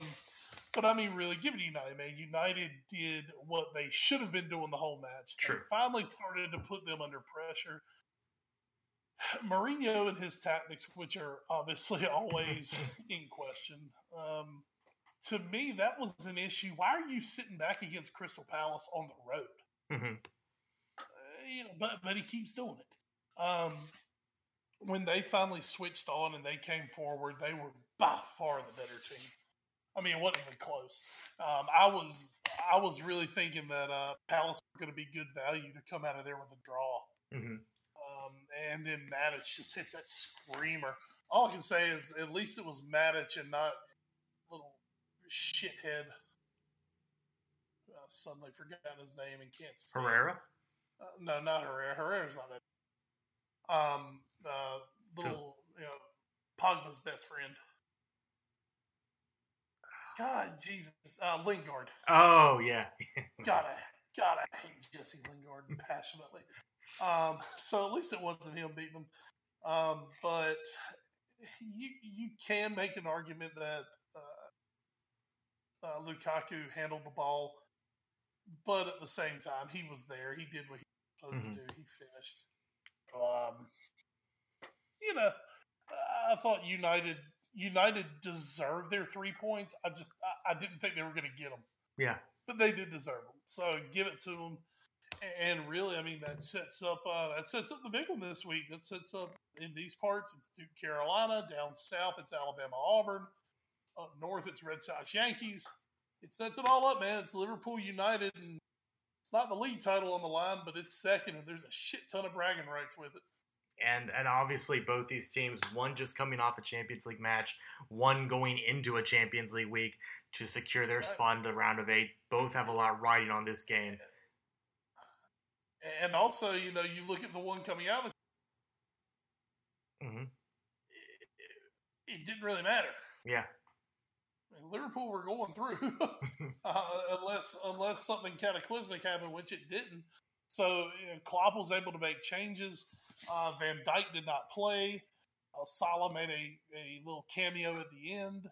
but I mean, really, give it United, man. United did what they should have been doing the whole match. They True. finally started to put them under pressure. Mourinho and his tactics, which are obviously always in question, um, to me, that was an issue. Why are you sitting back against Crystal Palace on the road? Mhm. Uh, you know, but but he keeps doing it. Um, when they finally switched on and they came forward, they were by far the better team. I mean, it wasn't even close. Um, I was I was really thinking that uh, Palace were going to be good value to come out of there with a draw. Mhm. Um, and then Matic just hits that screamer. All I can say is at least it was Matic and not little shithead. Uh, suddenly forgot his name and can't stand Herrera. uh, no, not Herrera. Herrera's not that. Um, uh, little, you know, Pogba's best friend. God, Jesus, uh, Lingard. Oh yeah. God, I, God, I hate Jesse Lingard passionately. Um, so at least it wasn't him beating them. Um, but you you can make an argument that uh, uh, Lukaku handled the ball, but at the same time, he was there. He did what he was supposed Mhm. to do. He finished. Um, you know, I thought United United deserved their three points. I just I, I didn't think they were going to get them Yeah. but they did deserve them. So give it to them. And really, I mean, that sets up uh, that sets up the big one this week. That sets up in these parts. It's Duke, Carolina. Down south, it's Alabama, Auburn. Up north, it's Red Sox, Yankees. It sets it all up, man. It's Liverpool United, and it's not the league title on the line, but it's second, and there's a shit ton of bragging rights with it. And and obviously both these teams, one just coming off a Champions League match, one going into a Champions League week to secure their spot in the round of eight. Both have a lot riding on this game. And also, you know, you look at the one coming out, of hmm it didn't really matter. Yeah. I mean, Liverpool were going through, uh, unless unless something cataclysmic happened, which it didn't. So you know, Klopp was able to make changes. Uh, Van Dijk did not play. Uh, Salah made a, a little cameo at the end.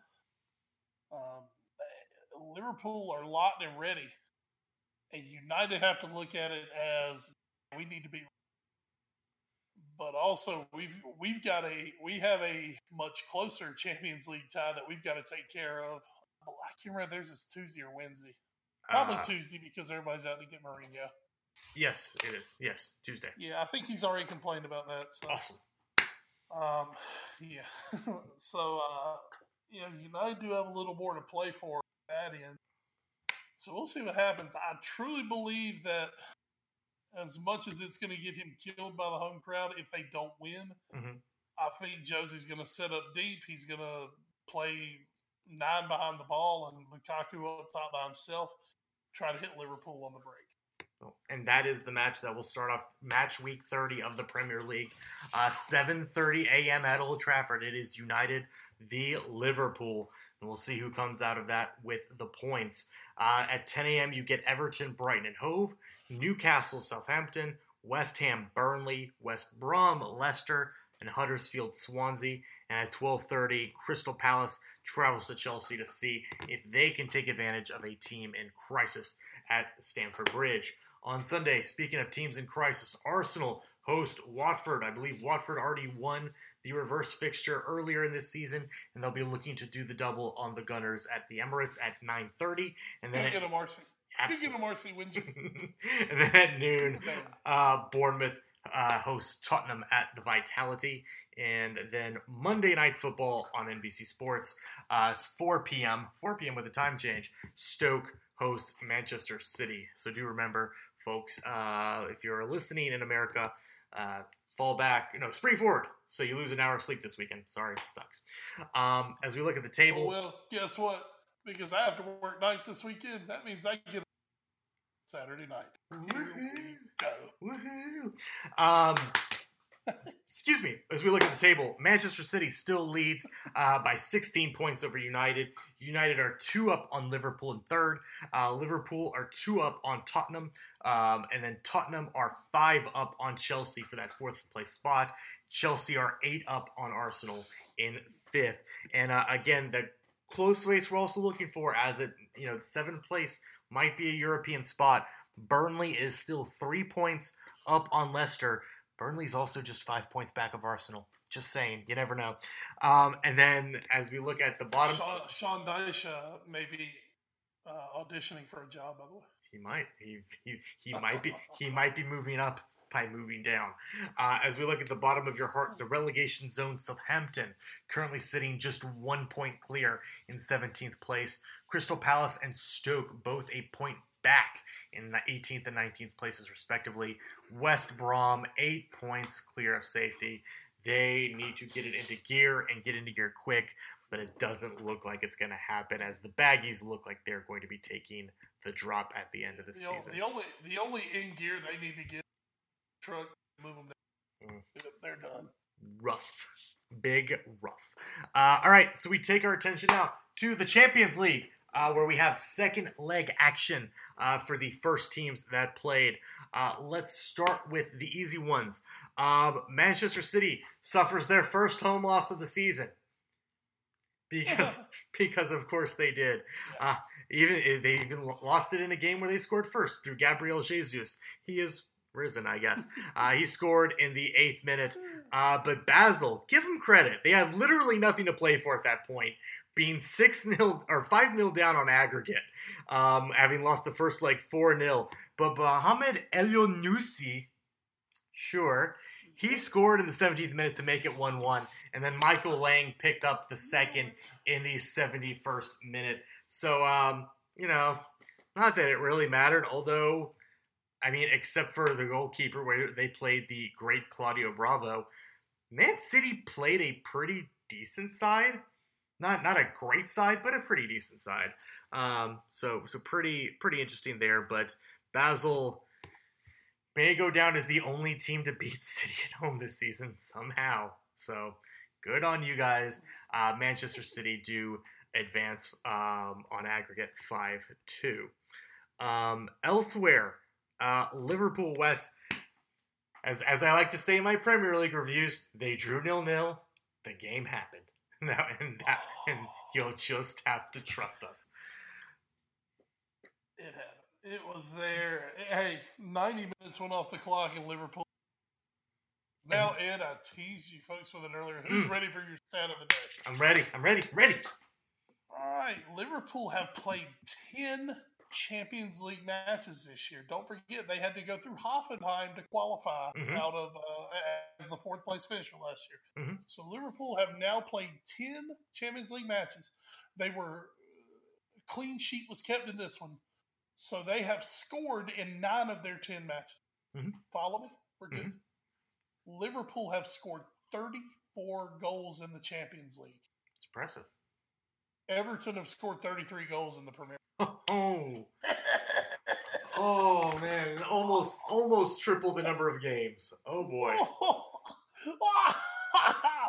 Um, Liverpool are locked and ready, and United have to look at it as we need to be. But also, we've we've got a we have a much closer Champions League tie that we've got to take care of. I can't remember. There's this Tuesday or Wednesday. Probably Uh, Tuesday because everybody's out to get Mourinho. Yes, it is. Yes, Tuesday. Yeah, I think he's already complained about that. So, Awesome. um, yeah. so, uh, you know, United do have a little more to play for at that end. So we'll see what happens. I truly believe that as much as it's going to get him killed by the home crowd if they don't win, Mhm. I think Josie's going to set up deep. He's going to play nine behind the ball and Lukaku up top by himself, try to hit Liverpool on the break. And that is the match that will start off match week 30 of the Premier League. Uh, 7.30 a.m. at Old Trafford. It is United v. Liverpool. And we'll see who comes out of that with the points. Uh, at 10 a.m., you get Everton, Brighton, and Hove, Newcastle, Southampton, West Ham, Burnley, West Brom, Leicester, and Huddersfield, Swansea. And at 12:30, Crystal Palace travels to Chelsea to see if they can take advantage of a team in crisis at Stamford Bridge. On Sunday, speaking of teams in crisis, Arsenal host Watford. I believe Watford already won the reverse fixture earlier in this season, and they'll be looking to do the double on the Gunners at the Emirates at 9:30, and then You get a Marcy. You absolutely- get a Marcy, wouldn't you? and then at noon, uh, Bournemouth uh, hosts Tottenham at the Vitality. And then Monday Night Football on NBC Sports, uh, 4 p.m. 4 p.m. with a time change. Stoke hosts Manchester City. So do remember, folks, uh, if you're listening in America, uh, fall back, no, spring forward. So you lose an hour of sleep this weekend. Sorry, sucks. Um, as we look at the table, Oh, well, guess what? Because I have to work nights this weekend, that means I get Saturday night. Here we go. Woohoo! Um, excuse me. As we look at the table, Manchester City still leads uh, by 16 points over United. United are two up on Liverpool in third. Uh, Liverpool are two up on Tottenham, um, and then Tottenham are five up on Chelsea for that fourth place spot. Chelsea are eight up on Arsenal in fifth. And uh, again, the close race we're also looking for, as it you know, seventh place might be a European spot. Burnley is still three points up on Leicester. Burnley's also just five points back of Arsenal. Just saying, you never know. Um, and then as we look at the bottom, Sean, Sean Dyche uh, may be uh, auditioning for a job, by the way. He might he, he, he might be he might be moving up by moving down. Uh, as we look at the bottom of your heart, the relegation zone, Southampton currently sitting just one point clear in 17th place. Crystal Palace and Stoke both a point back in the 18th and 19th places respectively. West Brom eight points clear of safety. They need to get it into gear and get into gear quick, but it doesn't look like it's going to happen as the baggies look like they're going to be taking the drop at the end of the, The, o- season. the only the only in gear they need to get truck move them down. Mm. They're done. rough. Big rough. Uh, all right, so we take our attention now to the Champions League, uh, where we have second leg action uh, for the first teams that played. Uh, let's start with the easy ones. Um, Manchester City suffers their first home loss of the season because because of course they did. Uh, even they even lost it in a game where they scored first through Gabriel Jesus. He is risen, I guess. Uh, he scored in the eighth minute. Uh, but Basel, give him credit. They had literally nothing to play for at that point, being 6 0 or 5 0 down on aggregate, um, having lost the first leg 4 0. But Mohamed Elyounousi, sure, he scored in the 17th minute to make it 1 1. And then Michael Lang picked up the second in the 71st minute. So, um, you know, not that it really mattered, although, I mean, except for the goalkeeper where they played the great Claudio Bravo, Man City played a pretty decent side. Not not a great side, but a pretty decent side. Um, so so pretty pretty interesting there. But Basel may go down as the only team to beat City at home this season somehow. So good on you guys. Uh, Manchester City do advance um, on aggregate five two. Um, elsewhere, uh, Liverpool West as as I like to say in my Premier League reviews, they drew nil nil. The game happened. Now and that, and you'll just have to trust us. It. It was there. Hey, 90 minutes went off the clock in Liverpool. Now, Ed, I teased you folks with it earlier. Who's Mm. ready for your stat of the day? I'm ready. I'm ready. Ready. All right, Liverpool have played 10 Champions League matches this year. Don't forget, they had to go through Hoffenheim to qualify Mhm. out of uh, as the fourth place finisher last year. Mhm. So Liverpool have now played 10 Champions League matches. They were a clean sheet was kept in this one. So they have scored in nine of their 10 matches. Mhm. Follow me? We're good. Liverpool have scored 34 goals in the Champions League. It's impressive. Everton have scored 33 goals in the Premier. Oh. Oh man, almost almost triple the number of games. Oh boy.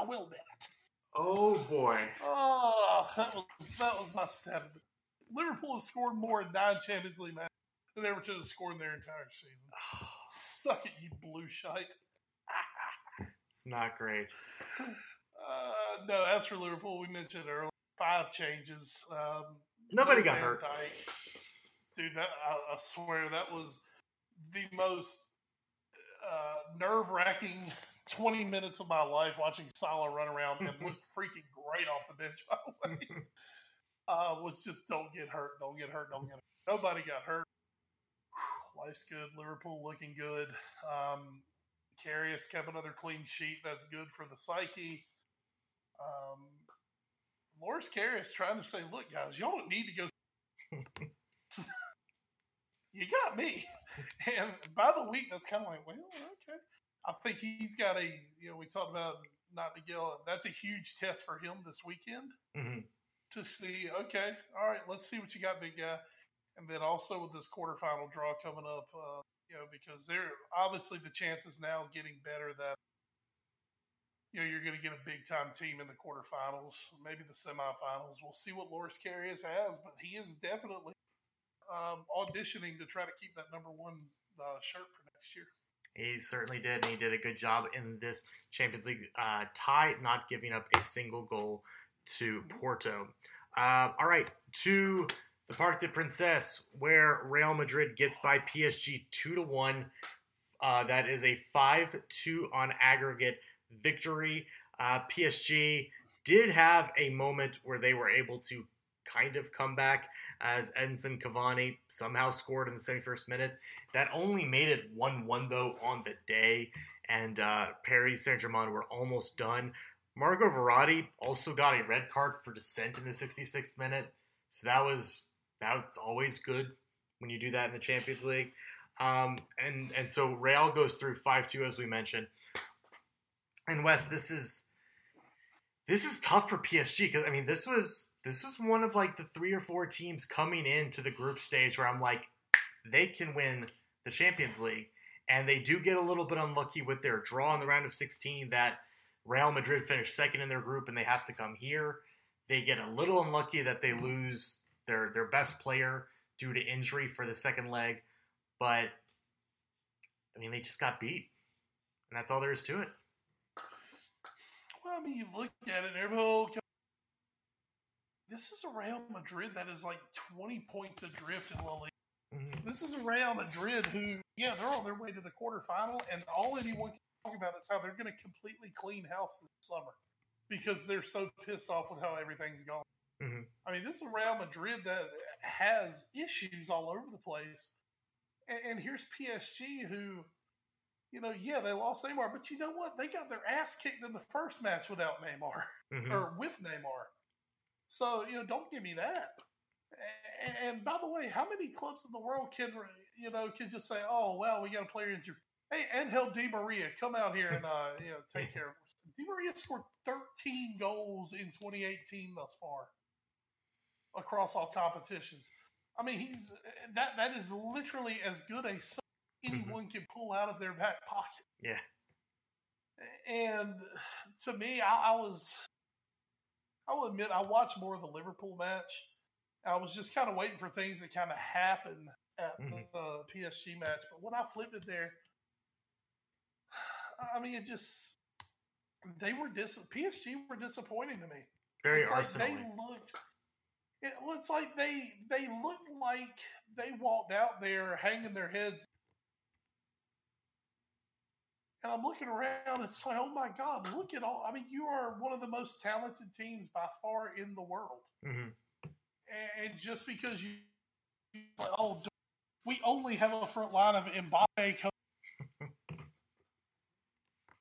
well, that. Oh boy. Oh, that was that was my stat. Liverpool have scored more in nine Champions League matches than Everton have scored in their entire season. Suck it, you blue shite. Not great. Uh, no, as for Liverpool, we mentioned earlier five changes. Um, Nobody no got hurt. Dijk. Dude, that, I, I swear that was the most uh, nerve wracking 20 minutes of my life watching Salah run around and look freaking great off the bench, by the way. uh, was just don't get hurt, don't get hurt, don't get hurt. Nobody got hurt. Life's good. Liverpool looking good. Um, Karius kept another clean sheet. That's good for the psyche. Um, Loris Karius trying to say, look, guys, y'all don't need to go. you got me. And by the week, that's kind of like, well, okay. I think he's got a, you know, we talked about not Miguel. That's a huge test for him this weekend Mhm. to see, okay, all right, let's see what you got, big guy. And then also with this quarterfinal draw coming up, uh, you know, because they're obviously the chances now getting better that, you know, you're going to get a big time team in the quarterfinals, maybe the semifinals. We'll see what Loris Karius has, but he is definitely um, auditioning to try to keep that number one uh, shirt for next year. He certainly did, and he did a good job in this Champions League uh, tie, not giving up a single goal to Porto. Uh, all right, to the Parc des Princes, where Real Madrid gets by PSG two to one. Uh, that is a five-two on aggregate victory. Uh, PSG did have a moment where they were able to kind of come back as Edinson Cavani somehow scored in the 71st minute. That only made it 1 1 though on the day, and uh, Paris Saint Germain were almost done. Marco Verratti also got a red card for dissent in the 66th minute, so that was that's always good when you do that in the Champions League. Um, and and so Real goes through 5 2 as we mentioned. And Wes, this is this is tough for PSG because I mean this was this was one of like the three or four teams coming into the group stage where I'm like they can win the Champions League, and they do get a little bit unlucky with their draw in the round of 16 that Real Madrid finished second in their group and they have to come here. They get a little unlucky that they lose their their best player due to injury for the second leg, but I mean they just got beat, and that's all there is to it. Well, I mean, you look at it, and oh, this is a Real Madrid that is like 20 points adrift in La Liga. Mhm. This is a Real Madrid who, yeah, they're on their way to the quarterfinal, and all anyone can talk about is how they're going to completely clean house this summer because they're so pissed off with how everything's going. Mhm. I mean, this is a Real Madrid that has issues all over the place, and, and here's PSG who, you know, yeah, they lost Neymar, but you know what? They got their ass kicked in the first match without Neymar Mhm. or with Neymar. So you know, don't give me that. A- And by the way, how many clubs in the world can you know can just say, "Oh, well, we got a player injured." Hey, Angel Di Maria, come out here and uh, you know take care of us. Di Maria scored 13 goals in 2018 thus far across all competitions. I mean, he's that that is literally as good a sum anyone can pull out of their back pocket. Yeah. And to me, I, I was, I will admit, I watched more of the Liverpool match. I was just kind of waiting for things to kind of happen at Mhm. the uh, PSG match. But when I flipped it there, I mean, it just they were dis PSG were disappointing to me. Very it's like they looked. It looks like they they looked like they walked out there hanging their heads. And I'm looking around. It's like, oh my God! Look at all. I mean, you are one of the most talented teams by far in the world. hmm And just because you, oh, we only have a front line of Mbappe.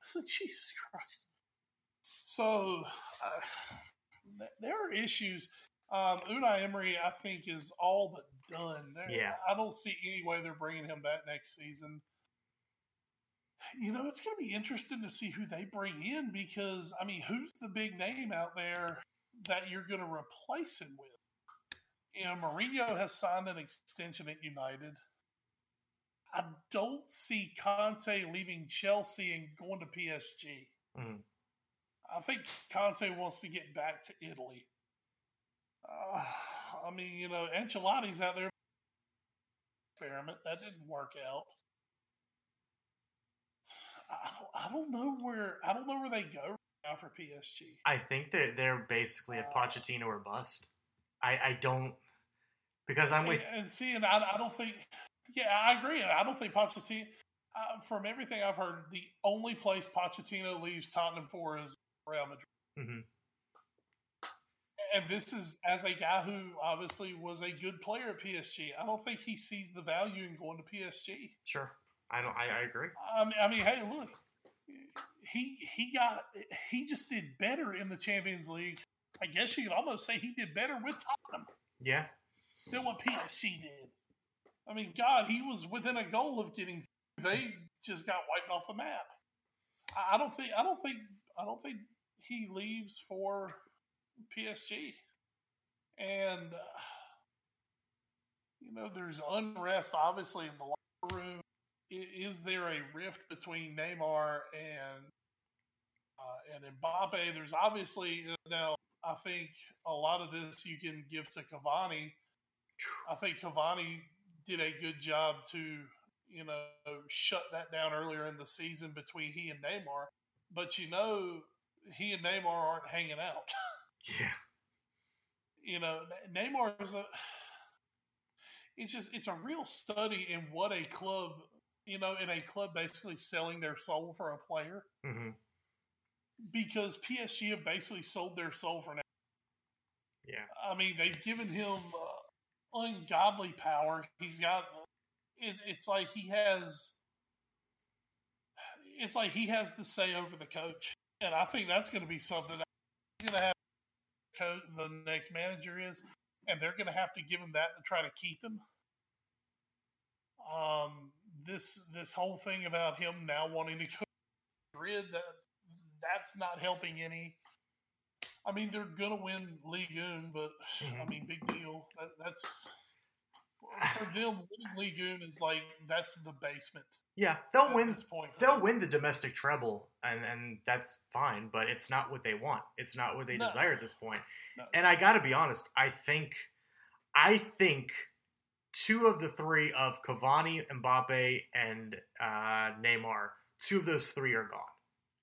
Jesus Christ! So uh, th- there are issues. Um, Unai Emery, I think, is all but done. There, Yeah. I don't see any way they're bringing him back next season. You know, it's going to be interesting to see who they bring in because, I mean, who's the big name out there that you're going to replace him with? You know, Mourinho has signed an extension at United. I don't see Conte leaving Chelsea and going to PSG. Mhm. I think Conte wants to get back to Italy. Uh, I mean, you know, Ancelotti's out there experiment that didn't work out. I, I don't know where I don't know where they go now for PSG. I think that they're basically a Uh, Pochettino or bust. I, I don't because I'm with and, and see, and I, I don't think. Yeah, I agree. I don't think Pochettino. Uh, from everything I've heard, the only place Pochettino leaves Tottenham for is Real Madrid. Mhm. And this is as a guy who obviously was a good player at PSG. I don't think he sees the value in going to PSG. sure. I don't. I, I agree. I mean, I mean, hey, look, he he got he just did better in the Champions League. I guess you could almost say he did better with Tottenham Yeah. than what PSG did. I mean, God, he was within a goal of getting. They just got wiped off the map. I I don't think. I don't think. I don't think he leaves for PSG. And uh, you know, there's unrest obviously in the locker room. Is there a rift between Neymar and uh, and Mbappe? There's obviously now. I think a lot of this you can give to Cavani. I think Cavani did a good job to, you know, shut that down earlier in the season between he and Neymar. But you know, he and Neymar aren't hanging out. Yeah. you know, Neymar is a. It's just it's a real study in what a club, you know, in a club basically selling their soul for a player hmm because PSG have basically sold their soul for now. Yeah. I mean, they've given him uh, ungodly power. He's got. It, it's like he has. It's like he has the say over the coach, and I think that's going to be something that he's going to have. Coach, the next manager is, and they're going to have to give him that to try to keep him. Um, this this whole thing about him now wanting to go to Madrid that that's not helping any. I mean, they're gonna win League One, but I Mhm. mean, big deal. That, that's for them. Winning League One is like that's the basement. Yeah. They'll win. this point. They'll win the domestic treble, and and that's fine. But it's not what they want. It's not what they No. desire at this point. No. And I got to be honest. I think, I think, two of the three of Cavani, Mbappe, and uh, Neymar, two of those three are gone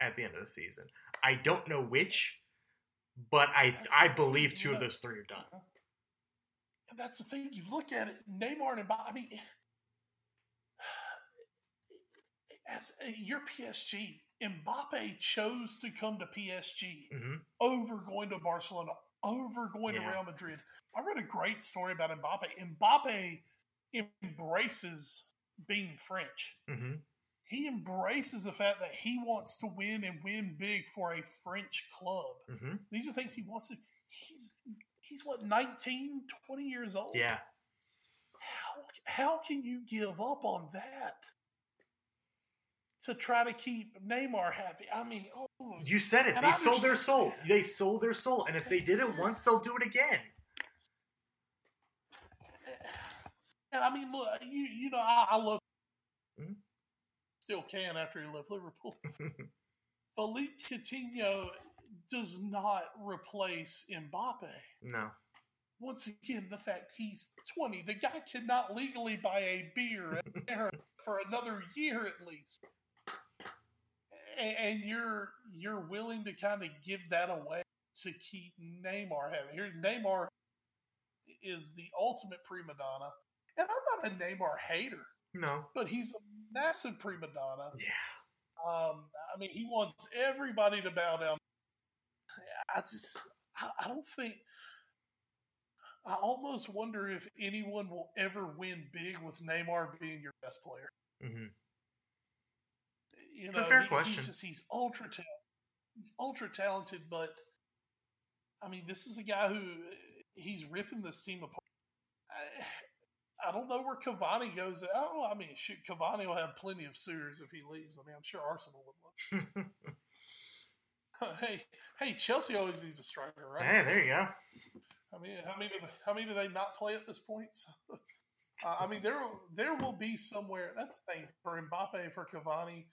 at the end of the season. I don't know which, but I I believe two of those three are done. Uh-huh. And that's the thing. You look at it, Neymar and Mbappe. I mean, as uh, your PSG, Mbappe chose to come to PSG hmm over going to Barcelona, over going Yeah. to Real Madrid. I read a great story about Mbappe. Mbappe embraces being French. hmm He embraces the fact that he wants to win and win big for a French club. hmm These are things he wants to. He's he's what 19, 20 years old. Yeah. How how can you give up on that to try to keep Neymar happy? I mean, oh, You said it. They I sold their soul. They sold their soul. And if they did it once, they'll do it again. and I mean, look, you you know, I, I love. Mhm. Still can after he left Liverpool. Philippe Coutinho does not replace Mbappe. no. Once again, the fact he's 20, the guy cannot legally buy a beer for another year at least. And, and you're you're willing to kind of give that away to keep Neymar. Here, Neymar is the ultimate prima donna, and I'm not a Neymar hater, No. but he's a massive prima donna. Yeah. Um, I mean, he wants everybody to bow down. I just, I, I don't think. I almost wonder if anyone will ever win big with Neymar being your best player. hmm You It's a fair question. He's just he's ultra talented. He's ultra talented, but I mean, this is a guy who he's ripping this team apart. I, I don't know where Cavani goes. Oh, I mean, shoot, Cavani will have plenty of suitors if he leaves. I mean, I'm sure Arsenal would love. hey, hey, Chelsea always needs a striker, right? hey, there you go. I mean, how many do they, how many do they not play at this point? uh, I mean, there there will be somewhere. That's the thing for Mbappe, for Cavani.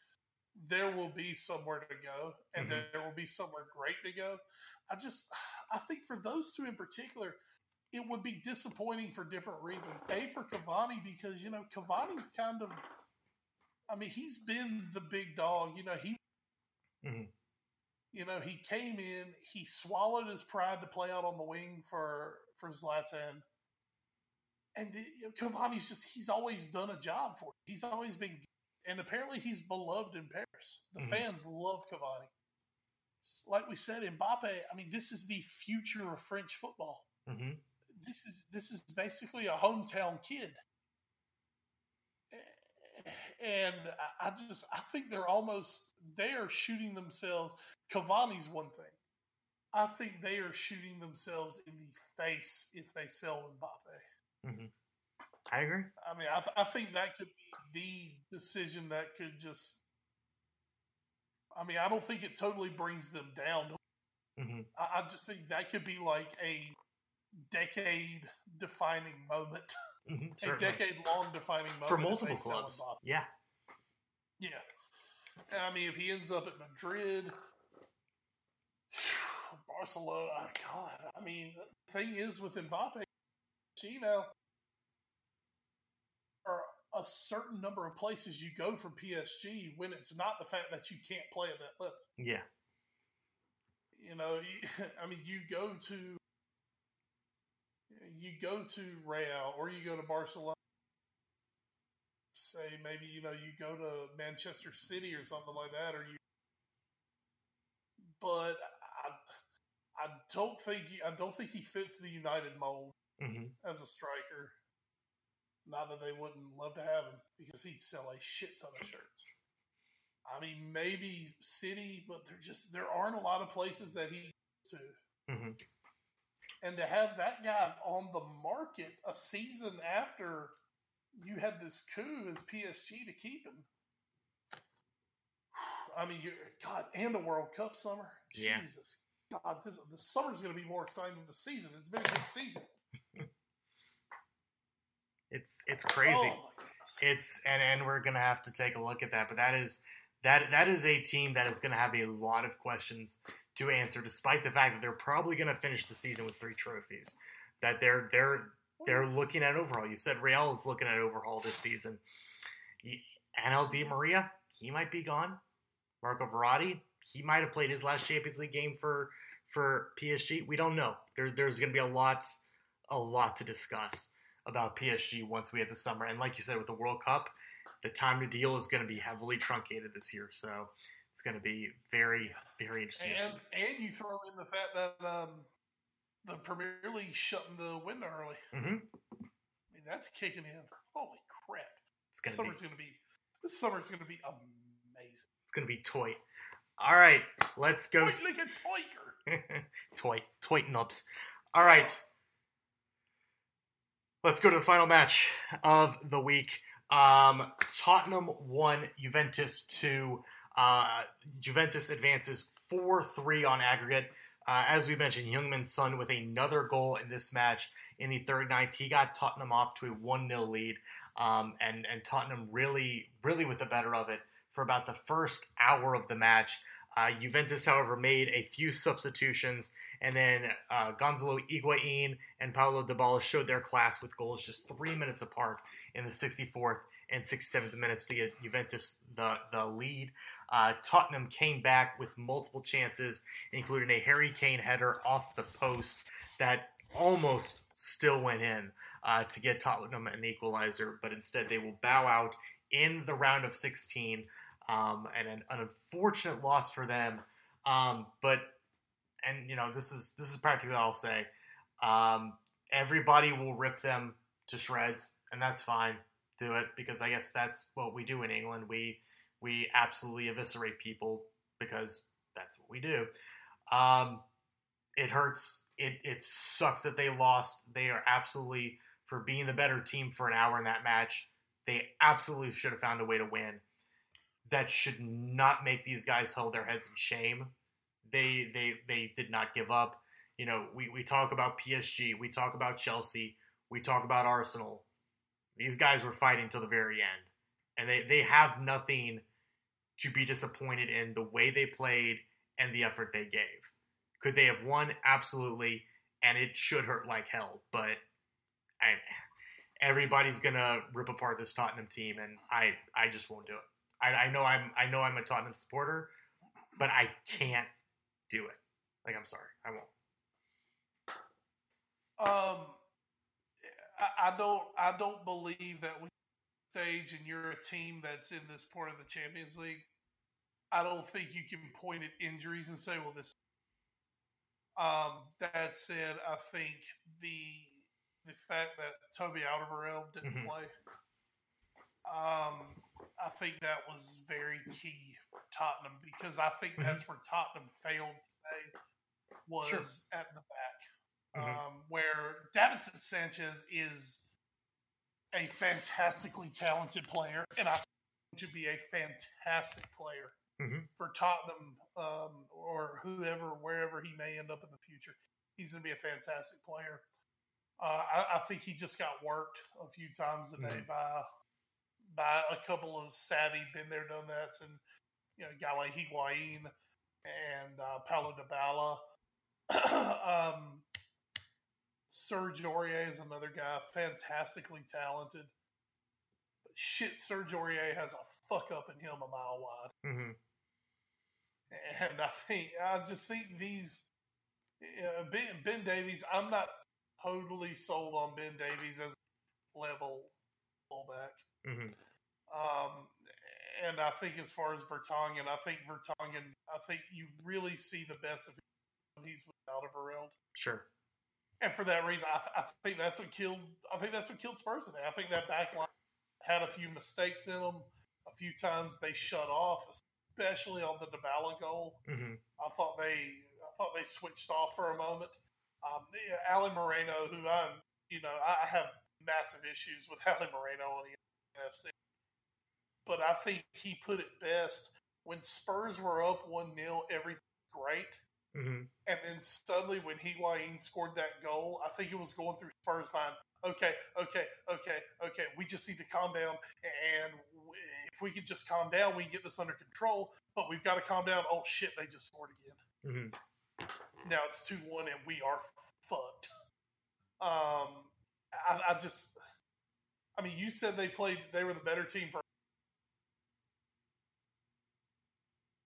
There will be somewhere to go and Mhm. there will be somewhere great to go. I just, I think for those two in particular, it would be disappointing for different reasons. A, for Cavani, because, you know, Cavani's kind of, I mean, he's been the big dog. You know, he, Mhm. you know, he came in, he swallowed his pride to play out on the wing for, for Zlatan. And you know, Cavani's just, he's always done a job for it. He's always been and apparently he's beloved in Paris. The Mhm. fans love Cavani. Like we said, Mbappe. I mean, this is the future of French football. hmm This is this is basically a hometown kid, and I- just I think they're almost they are shooting themselves. Cavani's one thing. I think they are shooting themselves in the face if they sell Mbappe. I agree. I mean, I, th- I think that could be the decision that could just. I mean, I don't think it totally brings them down. hmm I, I just think that could be like a decade defining moment, hmm a decade long defining moment for multiple clubs. Yeah. Yeah, I mean, if he ends up at Madrid, Barcelona, God, I mean, the thing is with Mbappe, you know, a certain number of places you go from PSG when it's not the fact that you can't play at that level. Yeah. You know, I mean, you go to you go to Real or you go to Barcelona. Say maybe you know you go to Manchester City or something like that, or you. But I, I don't think he, I don't think he fits the United mold hmm as a striker. Not that they wouldn't love to have him because he'd sell a shit ton of shirts. I mean, maybe City, but there just there aren't a lot of places that he goes to. hmm And to have that guy on the market a season after you had this coup as PSG to keep him. I mean, God, and the World Cup summer. Yeah. Jesus, God, this the summer's going to be more exciting than the season. It's been a good season. It's it's crazy. Oh. It's and and we're gonna have to take a look at that. But that is that that is a team that is gonna have a lot of questions to answer, despite the fact that they're probably gonna finish the season with three trophies. That they're they're they're looking at overhaul. You said Real is looking at overhaul this season. Di Maria, he might be gone. Marco Verratti, he might have played his last Champions League game for for PSG. We don't know. There's there's going to be a lot a lot to discuss about PSG once we hit the summer. And like you said, with the World Cup, the time to deal is going to be heavily truncated this year. So it's going to be very very interesting. And and you throw in the fact that um, the Premier League shutting the window early. Mhm. I mean, that's kicking in. Holy crap! It's going This to be summer's going to be this summer's going to be amazing. it's going to be toy. All right, let's go. Wait, like a tiger. toy toy nubs. All right. Let's go to the final match of the week. Um, Tottenham won, Juventus two. Uh, Juventus advances four three on aggregate. Uh, as we mentioned, Young Min Son with another goal in this match in the third ninth. He got Tottenham off to a 1 0 lead. Um, and, and Tottenham really, really with the better of it for about the first hour of the match. Uh, Juventus, however, made a few substitutions, and then uh, Gonzalo Higuain and Paulo Dybala showed their class with goals just three minutes apart in the 64th and 67th minutes to get Juventus the, the lead. Uh, Tottenham came back with multiple chances, including a Harry Kane header off the post that almost still went in uh, to get Tottenham an equalizer, but instead they will bow out in the round of 16 um, and an, an unfortunate loss for them. Um, but and you know this is this is practically all I'll say. Um, everybody will rip them to shreds, and that's fine. Do it because I guess that's what we do in England. We we absolutely eviscerate people because that's what we do. Um, it hurts. It it sucks that they lost. They are absolutely for being the better team for an hour in that match. They absolutely should have found a way to win that should not make these guys hold their heads in shame. They they they did not give up. You know, we, we talk about PSG, we talk about Chelsea, we talk about Arsenal. These guys were fighting till the very end. And they, they have nothing to be disappointed in the way they played and the effort they gave. Could they have won? Absolutely, and it should hurt like hell. But I, everybody's gonna rip apart this Tottenham team, and I, I just won't do it. I, I know I'm, I know I'm a Tottenham supporter, but I can't do it. Like I'm sorry, I won't. Um, I, I don't. I don't believe that we stage and you're a team that's in this part of the Champions League. I don't think you can point at injuries and say, "Well, this." Um, that said, I think the the fact that Toby Alderweireld didn't Mhm. play, um, I think that was very key for Tottenham because I think Mhm. that's where Tottenham failed today was Sure. at the back, Mhm. um, where Davinson Sanchez is a fantastically talented player, and I think to be a fantastic player Mhm. for Tottenham um, or whoever, wherever he may end up in the future. He's going to be a fantastic player. Uh, I, I think he just got worked a few times today Mhm. by by a couple of savvy, been there, done that's and you know, a guy like Higuain and uh, Paulo Dybala. um, Serge Aurier is another guy, fantastically talented. But shit, Serge Aurier has a fuck up in him a mile wide. hmm And I think I just think these uh, Ben, ben Davies. I'm not totally sold on Ben Davies as a level fullback. Hmm Um, and I think as far as Vertonghen, I think Vertonghen. I think you really see the best of him when he's without Alderweireld. Sure. And for that reason, I, th- I think that's what killed. I think that's what killed Spurs today. I think that back line had a few mistakes in them. A few times they shut off, especially on the Dybala goal. hmm I thought they I thought they switched off for a moment. Um, yeah, Ali Moreno, who I'm, you know, I have massive issues with Ali Moreno on the NFC, but I think he put it best when Spurs were up one 0 everything great, hmm and then suddenly when Higuain scored that goal, I think it was going through Spurs' mind. Okay, okay, okay, okay. We just need to calm down, and if we could just calm down, we can get this under control. But we've got to calm down. Oh shit, they just scored again. hmm Now it's two one, and we are fucked. Um, I, I just, I mean, you said they played, they were the better team for.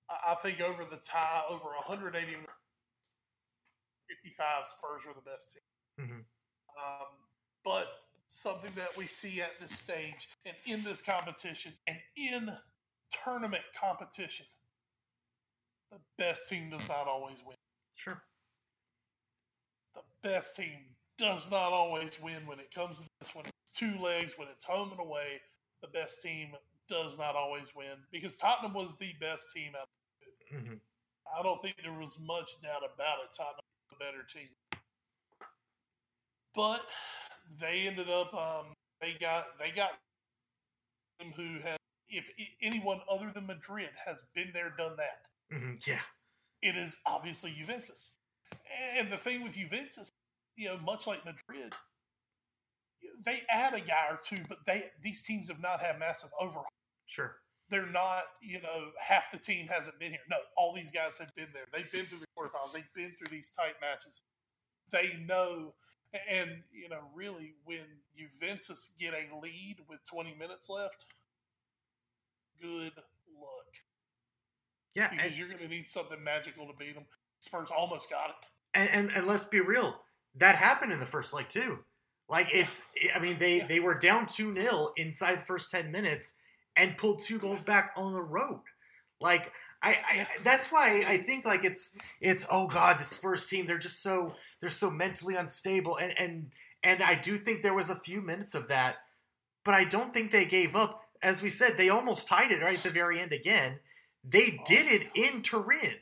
I think over the tie, over 180, 55, Spurs were the best team. Mhm. Um, but something that we see at this stage and in this competition and in tournament competition, the best team does not always win Sure. the best team does not always win when it comes to this. When it's two legs, when it's home and away, the best team does not always win because Tottenham was the best team. Out. hmm I don't think there was much doubt about it. Tottenham was the better team, but they ended up. Um, they got they got them who had. If anyone other than Madrid has been there, done that, hmm Yeah. it is obviously Juventus. And the thing with Juventus, you know, much like Madrid, they add a guy or two, but they these teams have not had massive overhaul. Sure. They're not, you know, half the team hasn't been here. No, all these guys have been there. They've been through the quarterfinals. They've been through these tight matches. They know, and you know, really, when Juventus get a lead with 20 minutes left, good luck Yeah. And, because you're going to need something magical to beat them. Spurs almost got it. and, and and let's be real, that happened in the first leg too. Like it's, I mean, they Yeah. they were down two 0 inside the first ten minutes and pulled two goals back on the road. Like I, I that's why I think like it's it's oh god, the Spurs team they're just so they're so mentally unstable and and and I do think there was a few minutes of that, but I don't think they gave up. As we said, they almost tied it right at the very end again. They oh, did it in Turin.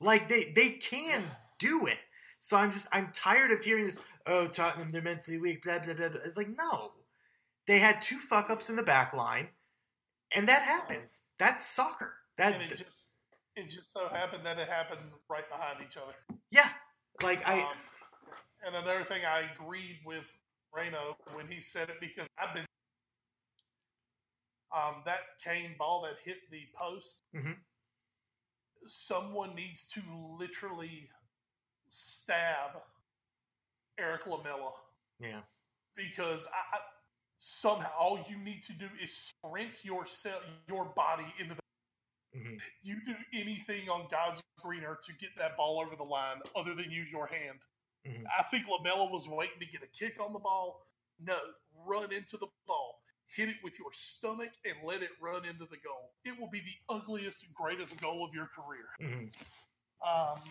Like they they can do it. So I'm just I'm tired of hearing this. Oh, Tottenham, they're mentally weak. Blah blah blah. blah. It's like no, they had two fuck ups in the back line, and that happens. That's soccer. That and it just it just so happened that it happened right behind each other. yeah. Like I um, and another thing, I agreed with Reno when he said it because I've been Um, that Kane ball that hit the post, Mhm. someone needs to literally stab Eric Lamela Yeah. because I, I, somehow all you need to do is sprint yourself, your body into the. Mhm. You do anything on God's green earth to get that ball over the line other than use your hand. Mhm. I think Lamela was waiting to get a kick on the ball. No, run into the ball, hit it with your stomach, and let it run into the goal. It will be the ugliest, greatest goal of your career. Mhm. Um,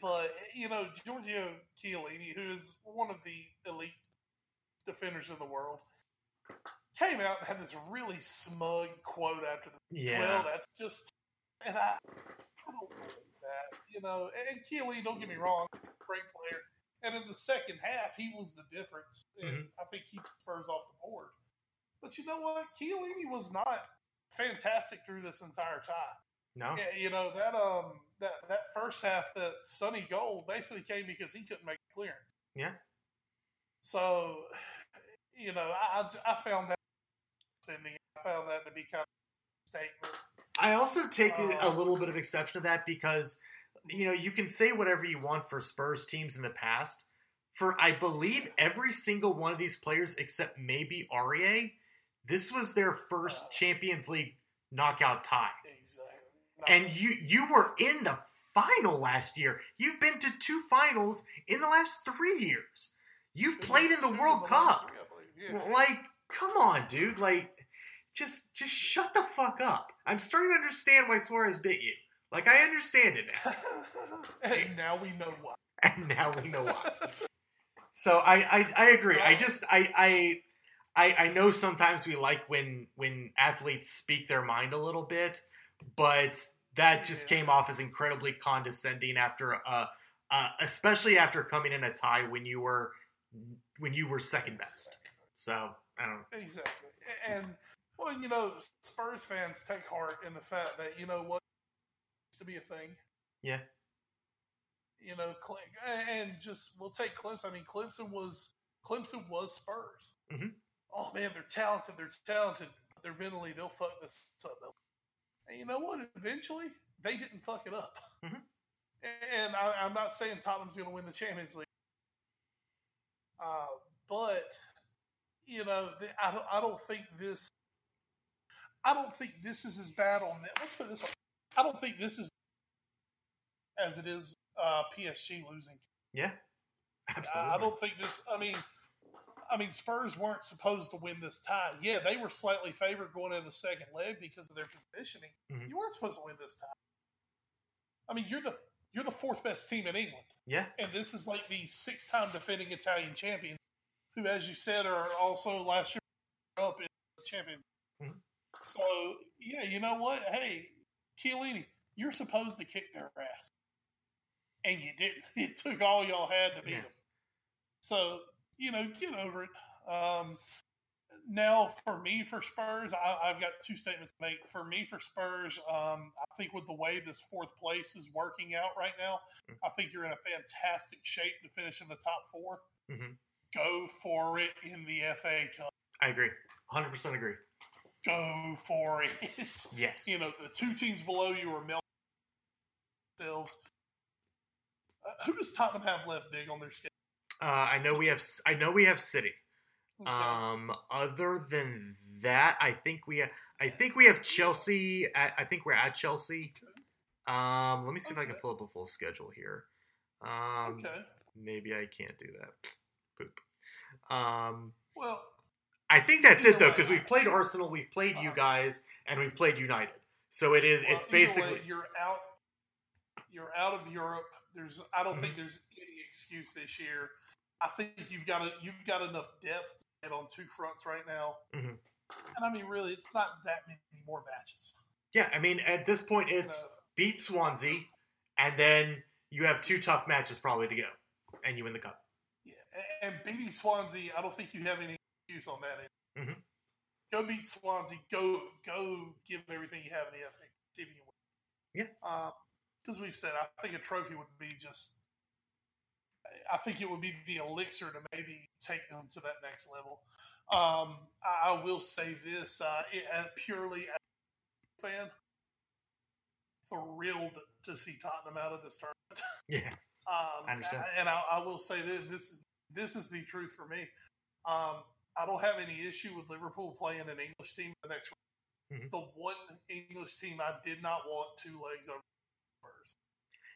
but you know, Giorgio Chiellini, who is one of the elite defenders in the world, came out and had this really smug quote after the Yeah. well. That's just, and I, I don't believe that. You know, and Chiellini, don't get me wrong, great player. And in the second half, he was the difference, and I think he Spurs off the board. But you know what? Chiellini was not fantastic through this entire time. No. Yeah, you know that um that that first half, that Sonny goal basically came because he couldn't make clearance. Yeah. So, you know, I I I found that. I found that to be kind of a statement. I also take a Uh, little bit of exception to that because you know you can say whatever you want for Spurs teams in the past. For I believe every single one of these players except maybe Aurier, this was their first Uh. Champions League knockout tie. Exactly. And you you were in the final last year. You've been to two finals in the last three years. You've played in the World last Cup. three, yeah. Like, come on, dude. Like, just just shut the fuck up. I'm starting to understand why Suarez bit you. Like, I understand it now, and now we know why. and now we know why. So I I, I agree. I just I I. I, I know sometimes we like when when athletes speak their mind a little bit, but that just Yeah. came off as incredibly condescending after uh, uh especially after coming in a tie when you were when you were second best. So I don't know. Exactly. And well, you know, Spurs fans take heart in the fact that you know what used to be a thing. Yeah. You know, and just we'll take Clemson. I mean, Clemson was Clemson was Spurs. Mhm. Oh man, they're talented. They're talented. But they're mentally they'll fuck this up. And you know what? Eventually, they didn't fuck it up. Mhm. And I, I'm not saying Tottenham's going to win the Champions League, uh, but you know, the, I don't. I don't think this. I don't think this is as bad on. that. Let's put this way. I don't think this is as it is uh, PSG losing. Yeah, I, absolutely. I don't think this. I mean, I mean, Spurs weren't supposed to win this tie. Yeah, they were slightly favored going into the second leg because of their positioning. Mhm. You weren't supposed to win this tie. I mean, you're the you're the fourth best team in England, Yeah, and this is like the six time defending Italian champion, who, as you said, are also last year up in the champions. Mhm. So yeah, you know what? Hey, Chiellini, you're supposed to kick their ass, and you didn't. It took all y'all had to beat Yeah. them. So you know, get over it. Um, now, for me, for Spurs, I, I've got two statements to make. For me, for Spurs, um, I think with the way this fourth place is working out right now, Mhm. I think you're in a fantastic shape to finish in the top 4 Mhm. Go for it in the FA Cup. I agree. 100 percent agree. Go for it. Yes. you know, the two teams below you are melting themselves. Uh, who does Tottenham have left big on their schedule? Uh, I know we have. I know we have City. Okay. Um, other than that, I think we. I think we have Chelsea. At, I think we're at Chelsea. Um, let me see if I can pull up a full schedule here. Um, okay. maybe I can't do that. Poop. Um, Well, I think that's it though, because we've played Arsenal, we've played you Uh-huh. guys, and we've played United. So it is. well, it's either way, basically. you're out. You're out of Europe. There's. I don't Mm-hmm. think there's any excuse this year. I think you've got a, you've got enough depth to get on two fronts right now. Mhm. And I mean, really, it's not that many more matches. Yeah, I mean, at this point, it's Uh, beat Swansea, and then you have two tough matches probably to go, and you win the cup. Yeah, and beating Swansea, I don't think you have any excuse on that. Mhm. Go beat Swansea. Go go give everything you have in the FA. See if you can win. Yeah. Because we've said, I think a trophy would be just. I think it would be the elixir to maybe take them to that next level. Um, I, I will say this uh, it, uh, purely as a fan, thrilled to see Tottenham out of this tournament. Yeah, Um, I understand. And I, I will say this: this is this is the truth for me. Um, I don't have any issue with Liverpool playing an English team the next. Mhm. The one English team I did not want two legs over Spurs.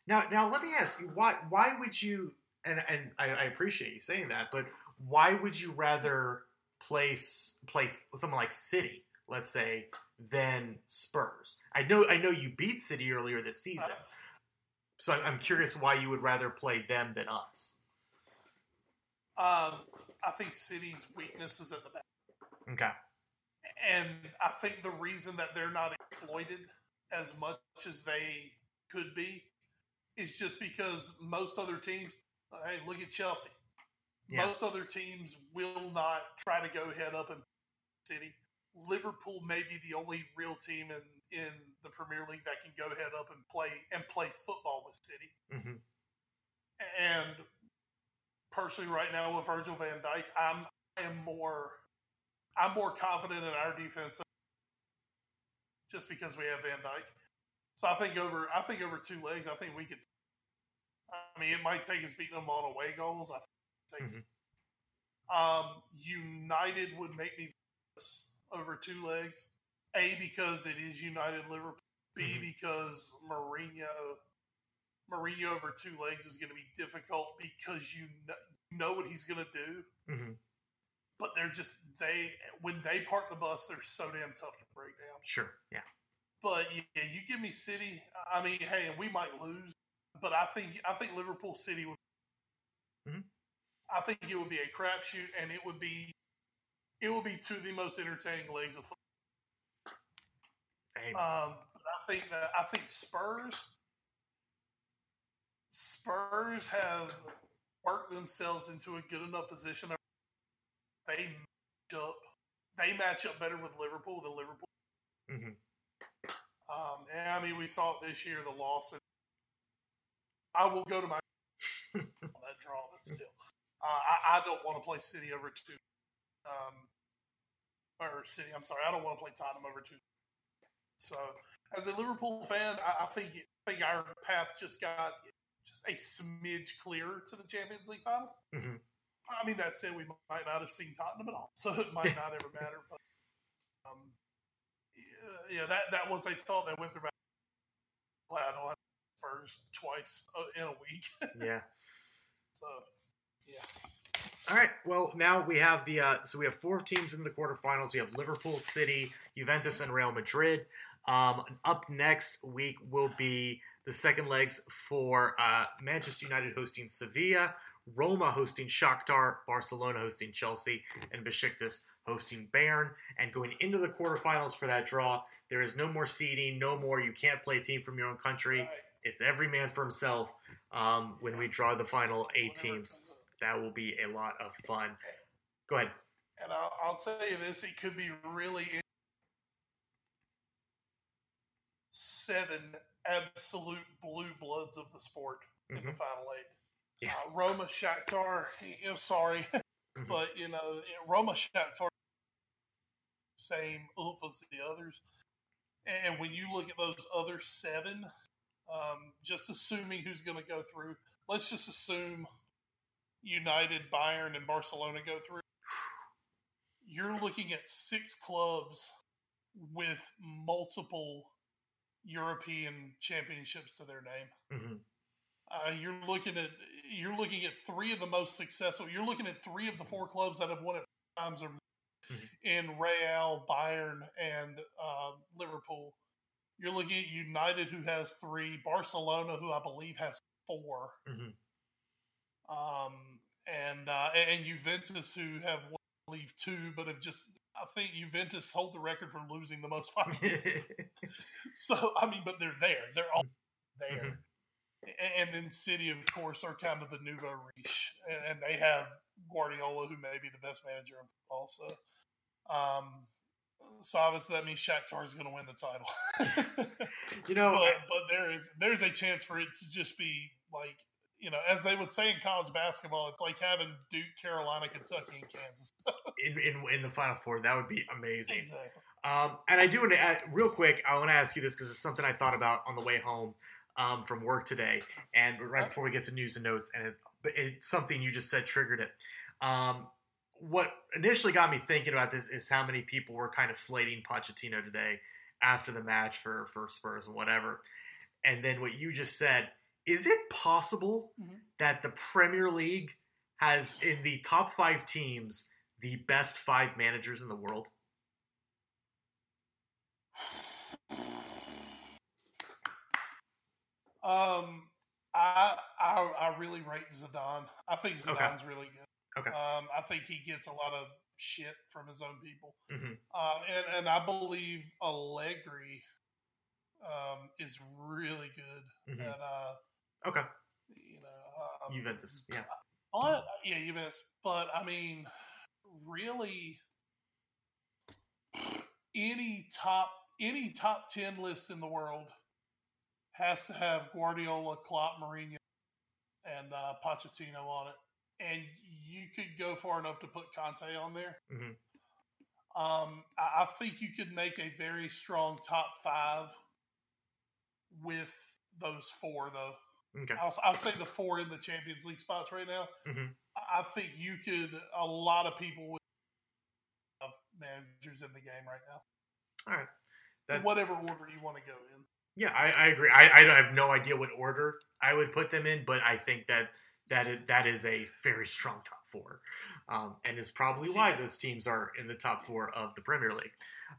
Now, now let me ask you why? Why would you? And and I, I appreciate you saying that, but why would you rather place place someone like City, let's say, than Spurs? I know I know you beat City earlier this season, so I'm, I'm curious why you would rather play them than us. Um, I think City's weakness is at the back, Okay. and I think the reason that they're not exploited as much as they could be is just because most other teams. Hey, look at Chelsea. Yeah. Most other teams will not try to go head up in City. Liverpool may be the only real team in, in the Premier League that can go head up and play and play football with City. hmm And personally, right now with Virgil Van Dijk, I'm I am more I'm more confident in our defense just because we have Van Dijk. So I think over I think over two legs, I think we could. I mean, it might take us beating them on away goals. I think it takes. Um, United would make me over two legs. A because it is United Liverpool. B Mhm. because Mourinho Mourinho over two legs is going to be difficult because you know, you know what he's going to do. hmm But they're just they when they park the bus, they're so damn tough to break down. Sure. Yeah. But yeah, you give me City. I mean, hey, we might lose, but I think I think Liverpool City would. Mhm. I think it would be a crapshoot, and it would be, it would be two of the most entertaining legs of football. Um, but I think that I think Spurs, Spurs have worked themselves into a good enough position. They match up. They match up better with Liverpool than Liverpool. hmm Um, and I mean, we saw it this year, the loss. And I will go to my on that draw, but still, uh, I, I don't want to play City over two. Um, or City, I'm sorry, I don't want to play Tottenham over two. So, as a Liverpool fan, I, I think I think our path just got just a smidge clearer to the Champions League final. hmm I mean, that said, we might not have seen Tottenham at all, so it might not ever matter. But um, yeah, yeah, that that was a thought that went through my. I don't Spurs twice uh, in a week. Yeah. so yeah, All right. Well, now we have the uh, so we have four teams in the quarterfinals. We have Liverpool, City, Juventus, and Real Madrid. Um, up next week will be the second legs for uh, Manchester United hosting Sevilla, Roma hosting Shakhtar, Barcelona hosting Chelsea, and Besiktas hosting Bayern. And going into the quarterfinals for that draw, there is no more seeding, no more. You can't play a team from your own country. Right. It's every man for himself. Um, when we draw the final eight teams that will be a lot of fun. Go ahead. And I'll, I'll tell you this: it could be really seven absolute blue bloods of the sport in the Mhm. final eight. Yeah. Uh, Roma, Shakhtar. I'm sorry, Mhm. but you know Roma, Shakhtar, same oomph as the others. And when you look at those other seven, um, just assuming who's going to go through, let's just assume United, Bayern, and Barcelona go through. You're looking at six clubs with multiple European championships to their name. Mhm. Uh, you're looking at you're looking at three of the most successful. You're looking at three of the four clubs that have won it times or Mhm. in Real, Bayern, and uh, Liverpool. You're looking at United, who has three. Barcelona, who I believe has four. Mhm. Um, and uh, and Juventus, who have I believe two, but have just. I think Juventus hold the record for losing the most finals. So I mean, but they're there. They're all there. Mhm. And then City, of course, are kind of the nouveau riche, and, and they have Guardiola, who may be the best manager in football. So, um, so obviously that means Shakhtar is going to win the title. you know, but but there is there's a chance for it to just be like you know, as they would say in college basketball, it's like having Duke, Carolina, Kentucky, and Kansas. in, in in the final four. That would be amazing. exactly. Um, and I do want to add, real quick. I want to ask you this because it's something I thought about on the way home um, from work today, and right before we get to news and notes, and it, it's something you just said triggered it. Um, what initially got me thinking about this is how many people were kind of slating Pochettino today after the match for for Spurs and whatever, and then what you just said. Is it possible Mhm. that the Premier League has in the top five teams the best five managers in the world? Um, I I I really rate Zidane. I think Okay. Zidane's really good. Okay. Um, I think he gets a lot of shit from his own people. hmm Uh, and, and I believe Allegri um, is really good Mhm. at uh, Okay, you know um, Juventus. Yeah. But yeah, Juventus. But I mean, really, any top any top ten list in the world has to have Guardiola, Klopp, Mourinho, and uh, Pochettino on it. And you could go far enough to put Conte on there. Mhm. Um, I, I think you could make a very strong top five with those four, though. Okay. I'll, I'll say the four in the Champions League spots right now. Mhm. I think you could. A lot of people would have managers in the game right now. All right. That's, whatever order you want to go in. yeah, I, I agree. I, I have no idea what order I would put them in, but I think that that is, that is a very strong top four, um, and is probably why those teams are in the top four of the Premier League.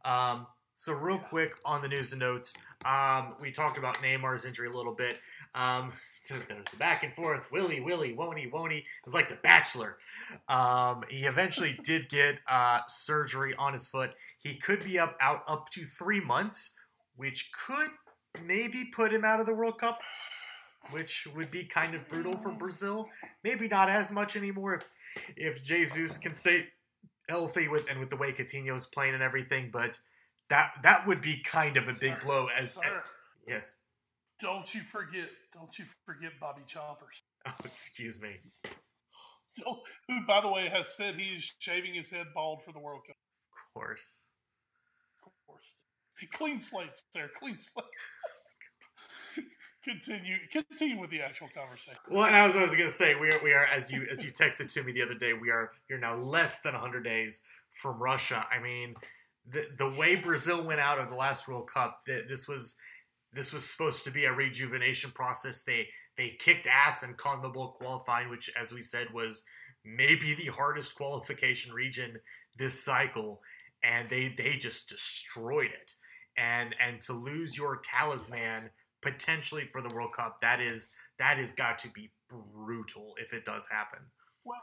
Um, so, real quick on the news and notes, um, we talked about Neymar's injury a little bit. Um, there was the back and forth, Willie, Willie, won't he, won't he? It was like The Bachelor. Um, he eventually did get uh, surgery on his foot. He could be up out up to three months, which could maybe put him out of the World Cup, which would be kind of brutal for Brazil. Maybe not as much anymore if if Jesus can stay healthy with and with the way Coutinho is playing and everything, but that that would be kind of a big Sir, blow as, sir, yes. don't you forget, don't you forget Bobby Choppers, Oh, excuse me. Who, by the way, has said he's shaving his head bald for the World Cup. Of course. Of course, clean slates there, clean slate. Continue, continue with the actual conversation. Well, and I was, I was going to say we are we are as you as you texted to me the other day. We are you're now less than 100 days from Russia. I mean, the the way Brazil went out of the last World Cup, that this was this was supposed to be a rejuvenation process. They they kicked ass in CONMEBOL qualifying, which, as we said, was maybe the hardest qualification region this cycle, and they they just destroyed it. And and to lose your talisman potentially for the World Cup, that is that has got to be brutal if it does happen. Well,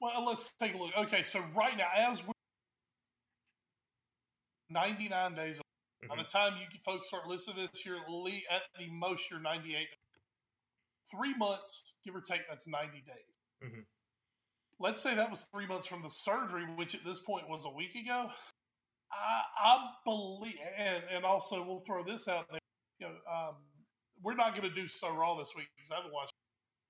well, let's take a look. Okay, so right now, as we're 99 days. By the time you folks start listening to this, you're at the most you're 98. Three months, give or take, that's 90 days. Mhm. Let's say that was three months from the surgery, which at this point was a week ago. I, I believe, and, and also we'll throw this out there. Um, we're not going to do so raw this week because I haven't watched.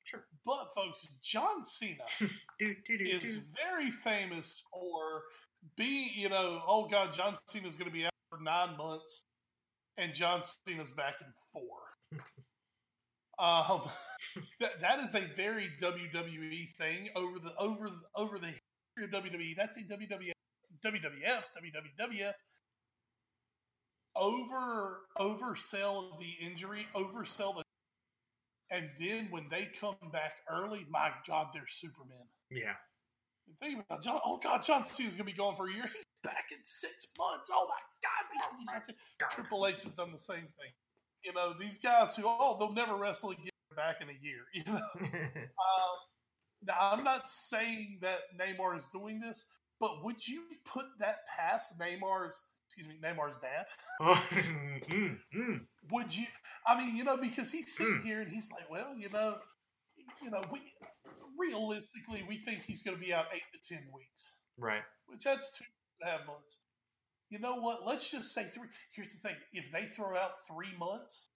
Sure. But folks, John Cena Do, do, do, is very famous for being, you know, oh God, John Cena is going to be out for nine months, and John Cena's back in four. um, that that is a very WWE thing over the over the, over the history of WWE. That's a WWF, WWF, WWF. Over oversell the injury, oversell the, and then when they come back early, my God, they're Superman. Yeah. Think about John. Oh God, John Cena's gonna be gone for a year. He's back in six months. Oh my God, because he's Cena. Triple H has done the same thing. You know, these guys who oh they'll never wrestle again back in a year. You know, um, now I'm not saying that Neymar is doing this, but would you put that past Neymar's excuse me Neymar's dad? oh, mm, mm. Would you? I mean, you know, because he's sitting Hmm. here and he's like, well, you know, you know, we realistically we think he's going to be out eight to ten weeks. Right. which that's two and a half months. You know what? Let's just say three. Here's the thing: if they throw out three months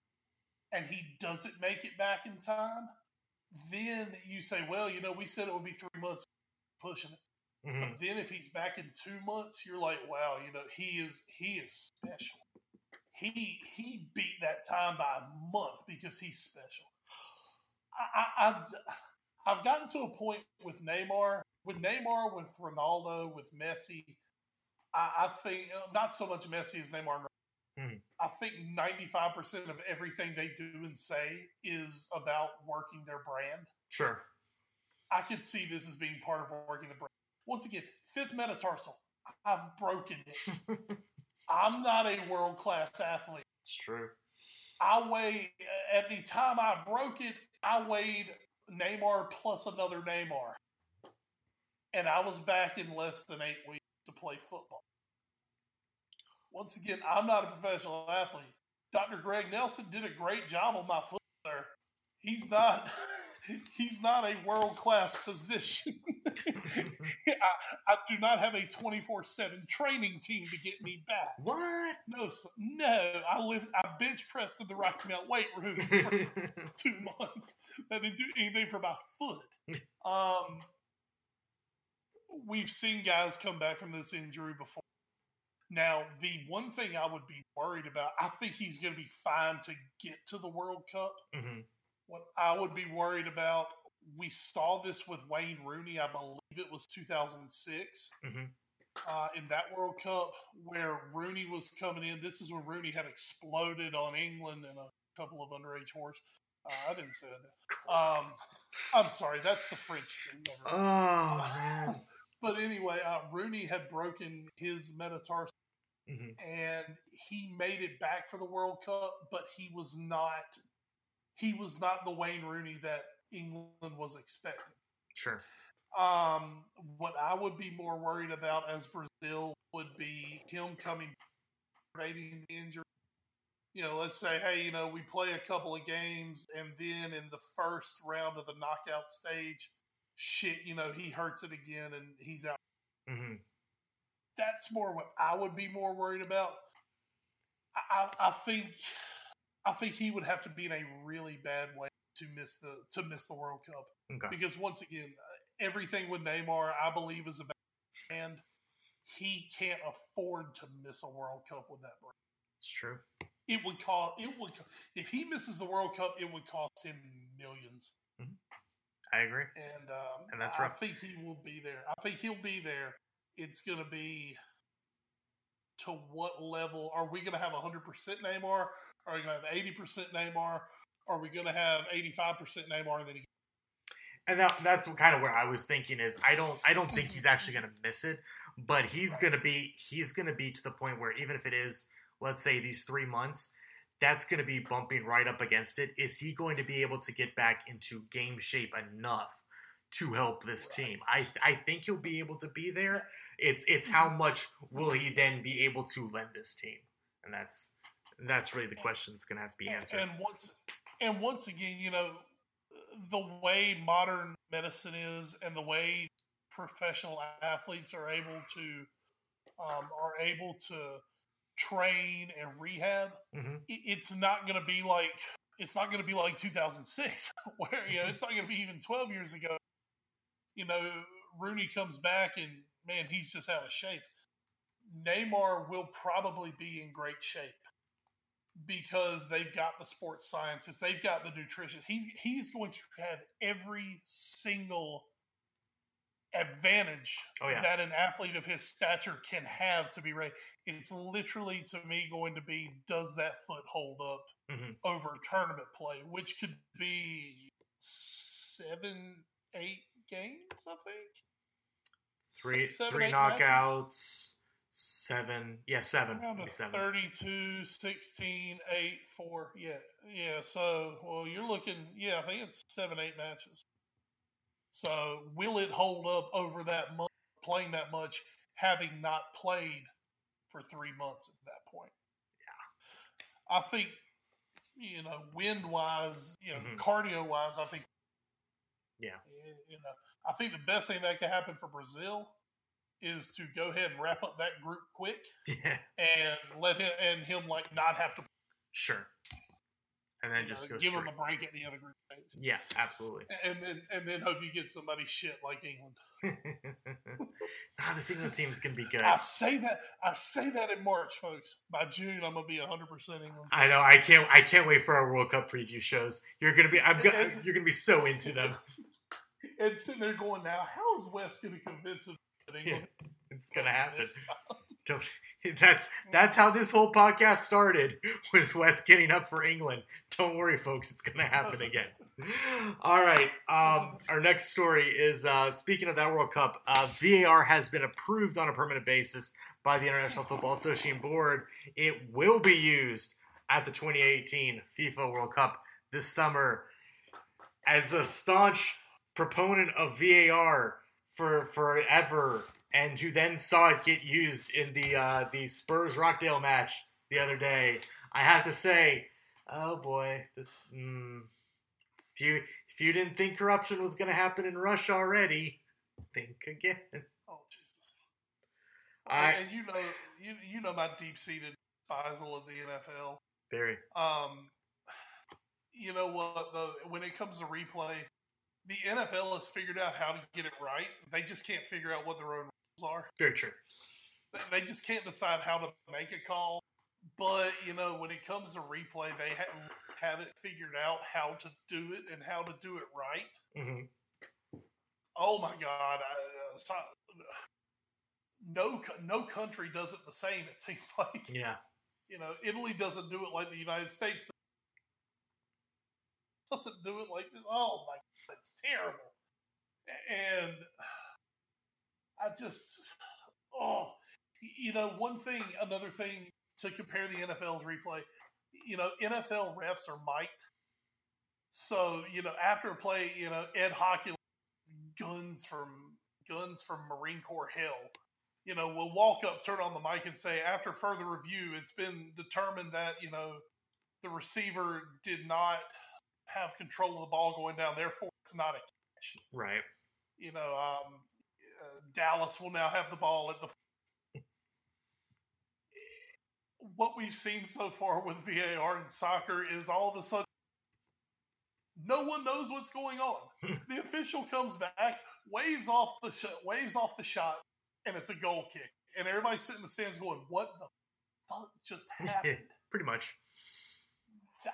and he doesn't make it back in time, then you say, well, you know, we said it would be three months pushing it. Mhm. But then if he's back in two months, you're like, wow, you know, he is he is special. He he beat that time by a month because he's special. I, I, I've, I've gotten to a point with Neymar, with Neymar, with Ronaldo, with Messi. I, I think uh, not so much Messi as Neymar. Mhm. I think ninety five percent of everything they do and say is about working their brand. Sure. I could see this as being part of working the brand. Once again, fifth metatarsal. I've broken it. I'm not a world class athlete. It's true. I weigh at the time I broke it, I weighed Neymar plus another Neymar. And I was back in less than eight weeks to play football. Once again, I'm not a professional athlete. Dr. Greg Nelson did a great job on my foot there. He's not he's not a world class physician. I, I do not have a 24-7 training team to get me back. What? No, no. I live. I bench pressed in the Rocky Mountain weight room for two months. I didn't do anything for my foot. Um, we've seen guys come back from this injury before. Now, the one thing I would be worried about, I think he's going to be fine to get to the World Cup. Mhm. What I would be worried about, we saw this with Wayne Rooney. I believe it was 2006 Mhm. uh, in that World Cup where Rooney was coming in. This is when Rooney had exploded on England and a couple of underage whores. Uh, I didn't say that. Um, I'm sorry, that's the French thing. Oh man. But anyway, uh, Rooney had broken his metatarsal Mhm. and he made it back for the World Cup, but he was not he was not the Wayne Rooney that England was expecting. Sure. Um, what I would be more worried about as Brazil would be him coming aggravating the injury. You know, let's say, hey, you know, we play a couple of games, and then in the first round of the knockout stage, shit, you know, he hurts it again and he's out. hmm That's more what I would be more worried about. I, I, I think, I think he would have to be in a really bad way to miss the to miss the World Cup Okay. because once again, everything with Neymar, I believe, is about and he can't afford to miss a World Cup with that brand. It's true. It would cost. It would if he misses the World Cup, it would cost him millions. I agree. And um, And that's I think he will be there. I think he'll be there. It's going to be to what level are we going to have 100% Neymar? Are we going to have 80% Neymar? Are we going to have 85% Neymar? And then he And that that's kind of where I was thinking is I don't I don't think he's actually going to miss it, but he's Right. going to be he's going to be to the point where even if it is let's say these 3 months, that's going to be bumping right up against it. Is he going to be able to get back into game shape enough to help this team? I I think he'll be able to be there. It's it's how much will he then be able to lend this team? And that's that's really the question that's going to have to be answered. And once and once again, you know, the way modern medicine is and the way professional athletes are able to um, are able to train and rehab, Mhm. it's not going to be like it's not going to be like 2006, where you know it's not going to be even 12 years ago. You know, Rooney comes back and man, he's just out of shape. Neymar will probably be in great shape because they've got the sports scientists, they've got the nutritionists. He's he's going to have every single advantage Oh, yeah. that an athlete of his stature can have to be ready. It's literally to me going to be does that foot hold up Mhm. over tournament play, which could be seven, eight games, I think. Three Se- seven, three eight matches? knockouts, seven. Yeah, seven. Seven. 32, 16, 8, 4. Yeah. Yeah. So, well, you're looking, yeah, I think it's seven, eight matches. So, will it hold up over that month, playing that much, having not played for three months at that point? Yeah. I think, you know, wind wise, you know, Mhm. cardio wise, I think, Yeah. you know, I think the best thing that could happen for Brazil is to go ahead and wrap up that group quick Yeah. and let him and him like not have to. Sure. and then just know, go give straight. them a break at the other group stage, Yeah, absolutely. and then and then hope you get somebody shit like England. ah, this England team's gonna be good. I say that I say that in March, folks. By June, I'm gonna be 100 percent England. I know. I can't. I can't wait for our World Cup preview shows. You're gonna be. I'm. Gonna, you're gonna be so into them. And sitting there going, now how is Wes gonna convince them that England? It's gonna happen. That's that's how this whole podcast started. Was Wes getting up for England? Don't worry, folks. It's gonna happen again. All right. Um, our next story is uh, speaking of that World Cup. Uh, VAR has been approved on a permanent basis by the International Football Association Board. It will be used at the 2018 FIFA World Cup this summer. As a staunch proponent of VAR for forever, and who then saw it get used in the uh, the Spurs Rochdale match the other day, I have to say, oh boy, this. Mm, if you if you didn't think corruption was going to happen in Russia already, think again. Oh Jesus! I- and you know, you you know my deep seated despisal of the NFL. Very. Um, you know what? though? when it comes to replay, the NFL has figured out how to get it right. They just can't figure out what their own rules are. Very true. They- just can't decide how to make a call. But you know, when it comes to replay, they ha- have it figured out how to do it and how to do it right. hmm Oh my God! I, uh, so, no, no country does it the same. It seems like Yeah. you know, Italy doesn't do it like the United States doesn't do it like this. oh my god, it's terrible. And I just oh you know, one thing another thing to compare the NFL's replay, you know, NFL refs are mic'd. So, you know, after a play, you know, Ed Hochuli guns from guns from Marine Corps hell you know, will walk up, turn on the mic, and say, after further review, it's been determined that, you know, the receiver did not have control of the ball going down, therefore it's not a catch. Right. You know, um, uh, Dallas will now have the ball at the. what we've seen so far with VAR in soccer is all of a sudden no one knows what's going on. the official comes back, waves off the sh- waves off the shot, and it's a goal kick. And everybody's sitting in the stands going, "What the fuck just happened?" Pretty much.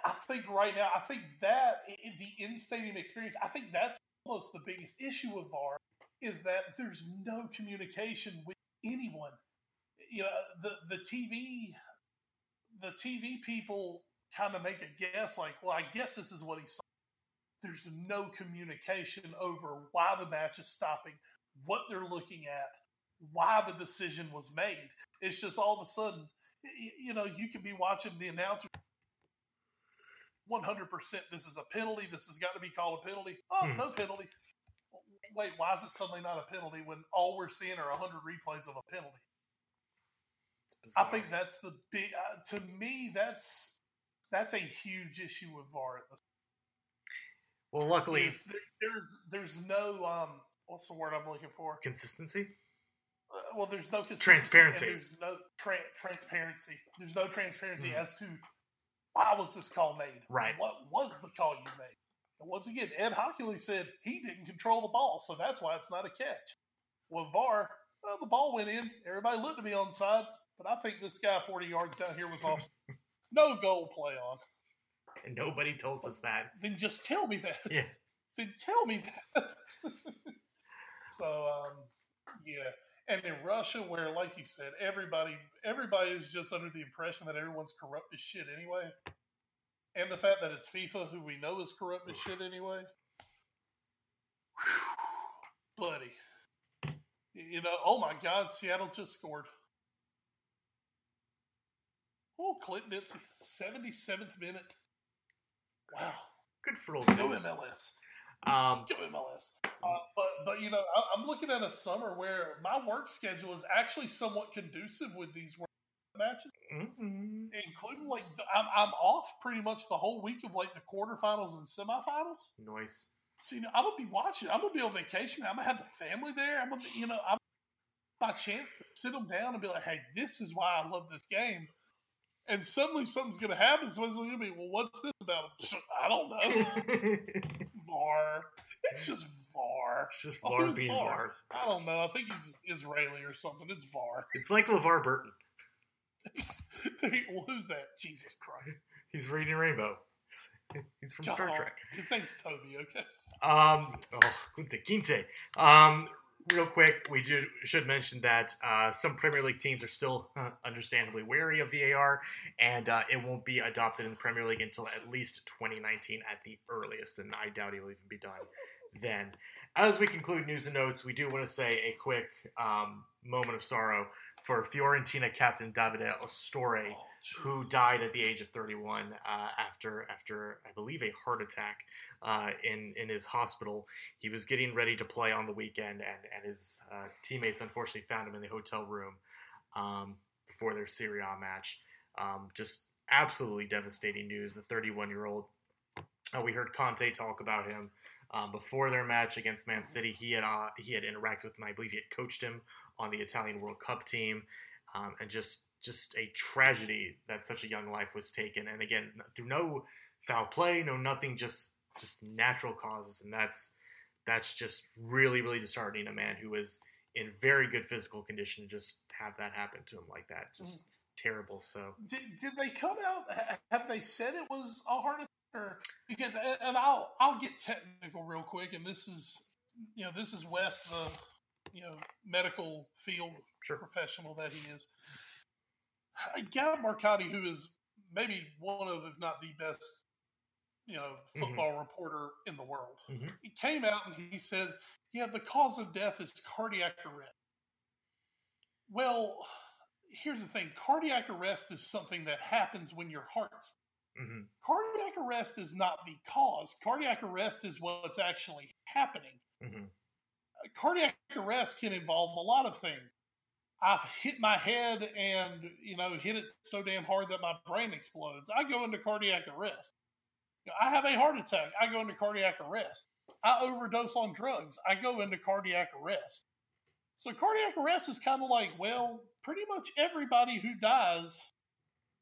I think right now, I think that i- i- the in-stadium experience, I think that's almost the biggest issue with VAR is that there's no communication with anyone. You know, the the TV, the TV people kind of make a guess, like, well, I guess this is what he saw. There's no communication over why the match is stopping, what they're looking at, why the decision was made. It's just all of a sudden, you know, you could be watching the announcer 100% this is a penalty. This has got to be called a penalty. Oh, Hmm. no penalty. Wait, why is it suddenly not a penalty when all we're seeing are 100 replays of a penalty? I think that's the big. Uh, to me, that's that's a huge issue with VAR. At this Well, luckily, is there, there's there's no um what's the word I'm looking for? consistency. Uh, well, there's no consistency Transparency. There's no tra- transparency. There's no transparency Mhm. as to why was this call made. Right. What was the call you made? And once again, Ed Hochuli said he didn't control the ball, so that's why it's not a catch. Well, VAR, well, the ball went in. Everybody looked to be on side, but I think this guy 40 yards down here was off. no goal play on. And nobody tells us that. Then just tell me that. Yeah. then tell me that. so um, yeah, and in Russia, where like you said, everybody everybody is just under the impression that everyone's corrupt as shit anyway, and the fact that it's FIFA, who we know is corrupt as shit anyway. Whew, buddy, you know, oh my God, Seattle just scored. Oh, Clint Dempsey, seventy seventh minute. Wow, Good for old go MLS. Um, Go MLS. Uh, but but you know, I, I'm looking at a summer where my work schedule is actually somewhat conducive with these World Cup matches, mhm. including like I'm I'm off pretty much the whole week of like the quarterfinals and semifinals. Nice. So you know, I'm gonna be watching. I'm gonna be on vacation. I'm gonna have the family there. I'm gonna, be, you know, I'm my chance to sit them down and be like, hey, this is why I love this game. and suddenly something's going to happen. Someone's going to be, well, what's this about? I don't know. VAR. It's just VAR. It's just Oh, VAR who's being VAR? VAR. I don't know. I think he's Israeli or something. It's VAR. It's like LeVar Burton. well, who's that? Jesus Christ. He's reading Rainbow. He's from Star Trek. His name's Toby, okay? Um, oh, Kunta Kinte. Um, real quick, we do should mention that uh, some Premier League teams are still uh, understandably wary of VAR, and uh, it won't be adopted in the Premier League until at least 2019 at the earliest, and I doubt it will even be done then. As we conclude news and notes, we do want to say a quick um, moment of sorrow for Fiorentina captain Davide Astori Oh, who died at the age of 31 uh, after after I believe a heart attack uh, in in his hospital. He was getting ready to play on the weekend, and and his uh, teammates unfortunately found him in the hotel room um, before their Serie A match. Um, just absolutely devastating news. The 31 year old. Uh, we heard Conte talk about him. Um, before their match against Man City, he had uh, he had interacted with him. I believe he had coached him on the Italian World Cup team, um, and just just a tragedy that such a young life was taken. And again, through no foul play, no nothing, just just natural causes, and that's that's just really really disheartening. A man who is in very good physical condition, to just have that happen to him like that, just mm. terrible. So Did, did they come out? Have they said it was a heart attack? Or, because and- and I'll I'll get technical real quick, and this is you know this is Wes the you know medical field Sure. professional that he is. Gab Marcotti, who is maybe one of if not the best you know football reporter in the world, Mhm. he came out and he said, "Yeah, the cause of death is cardiac arrest." Well, here's the thing: cardiac arrest is something that happens when your heart's mhm. cardiac arrest is not the cause. Cardiac arrest is what's actually happening. Mhm. Cardiac arrest can involve a lot of things. I've hit my head and you know hit it so damn hard that my brain explodes. I go into cardiac arrest. I have a heart attack. I go into cardiac arrest. I overdose on drugs. I go into cardiac arrest. So cardiac arrest is kind of like, well, pretty much everybody who dies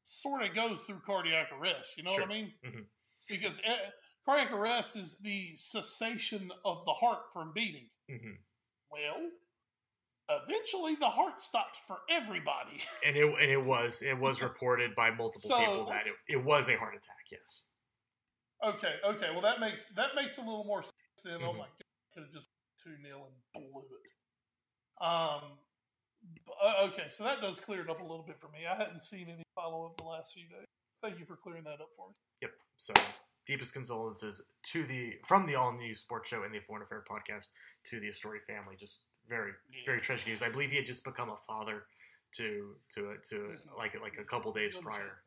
sort of goes through cardiac arrest. You know what I Sure. mean? Mhm. Because eh, cardiac arrest is the cessation of the heart from beating. Mhm. Well, eventually the heart stops for everybody. And it and it was it was reported by multiple So- people that it, it was a heart attack. Yes. okay, okay. Well, that makes that makes a little more sense. Then, oh Mhm. my god, could have just two nil and blew it. Um. uh, Okay, so that does clear it up a little bit for me. I hadn't seen any follow up the last few days. Thank you for clearing that up for me. Yep. So deepest condolences to the from the all new sports show and the Foreign Affair podcast to the Astori family. Just very very tragic news. I believe he had just become a father to to to like like a couple days prior.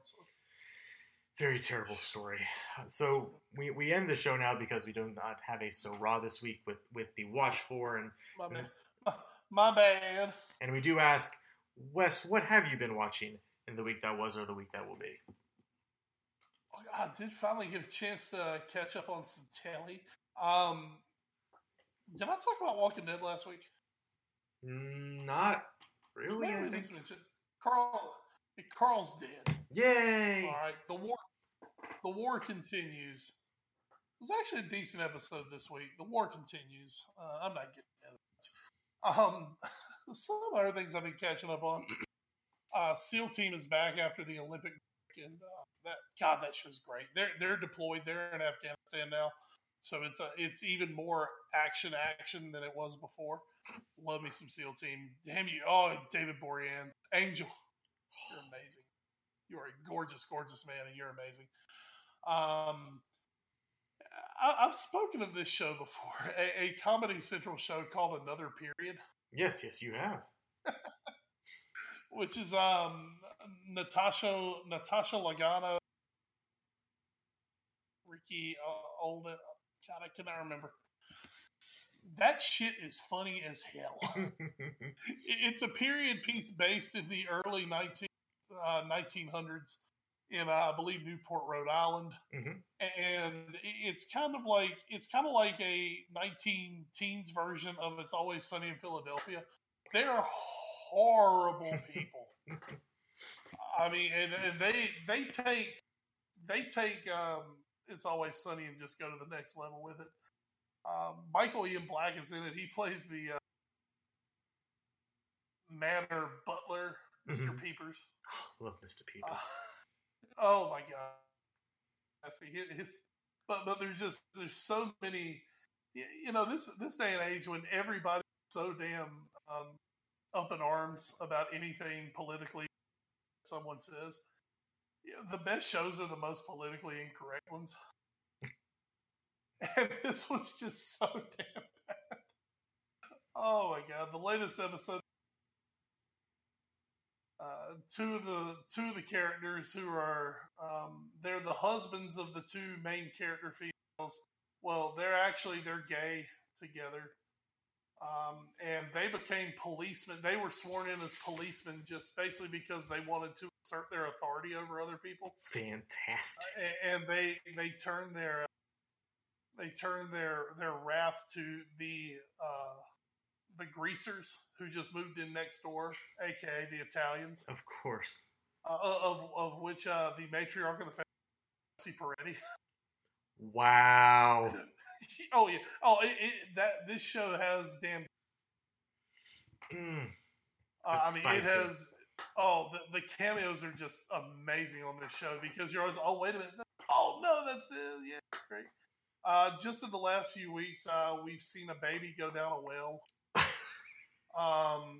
Very terrible story. So we, we end the show now because we do not have a so raw this week with with the watch for and My bad. My, my bad. and we do ask Wes, what have you been watching in the week that was or the week that will be? I did finally get a chance to catch up on some telly. Um, did I talk about Walking Dead last week? Mm, Not really. I think. mentioned Carl. Carl's dead. Yay! All right, the war. The war continues. It was actually a decent episode this week. The war continues. Uh, I'm not getting it. Um, some other things I've been catching up on. Uh, SEAL team is back after the Olympic, and uh, that God, that show's great. They're they're deployed. They're in Afghanistan now, so it's a it's even more action action than it was before. Love me some SEAL team. Damn you! Oh, David Boreanaz, Angel, you're amazing. You are a gorgeous, gorgeous man, and you're amazing. Um, I, I've spoken of this show before, a, a Comedy Central show called Another Period, Yes, yes, you have. which is um Natasha Natasha Leggero, Ricky uh, Olden. God, I cannot remember. That shit is funny as hell. It's a period piece based in the early 19, uh, 1900s in, uh, I believe, Newport, Rhode Island. Mhm. And it's kind of like it's kind of like a 19 teens version of It's Always Sunny in Philadelphia. They're horrible people. I mean, and, and they they take they take um, it's always sunny and just go to the next level with it. Um, Michael Ian Black is in it. He plays the uh, Manor Butler, mister Mhm. Peepers. Love Mr. Peepers. Uh, oh my god! I see his, but but there's just there's so many. You know this this day and age when everybody's so damn um, up in arms about anything politically someone says. The best shows are the most politically incorrect ones, and this was just so damn bad. Oh my god! The latest episode uh, two of the two of the characters who are um, they're the husbands of the two main character females. Well, they're actually they're gay together, um, and they became policemen. They were sworn in as policemen just basically because they wanted to assert their authority over other people, Fantastic. A- and they they turned their they turned their their wrath to the uh, the greasers who just moved in next door, aka the Italians Of course. uh, of of which uh, the matriarch of the family, Nancy Peretti. Wow. oh yeah, oh it, it, that this show has damn. Mm. Uh, I mean, spicy. it has. Oh, the, the cameos are just amazing on this show because you're always. Oh wait a minute. Oh no, that's it. Yeah, great. Uh, just in the last few weeks, uh, we've seen a baby go down a well. Um,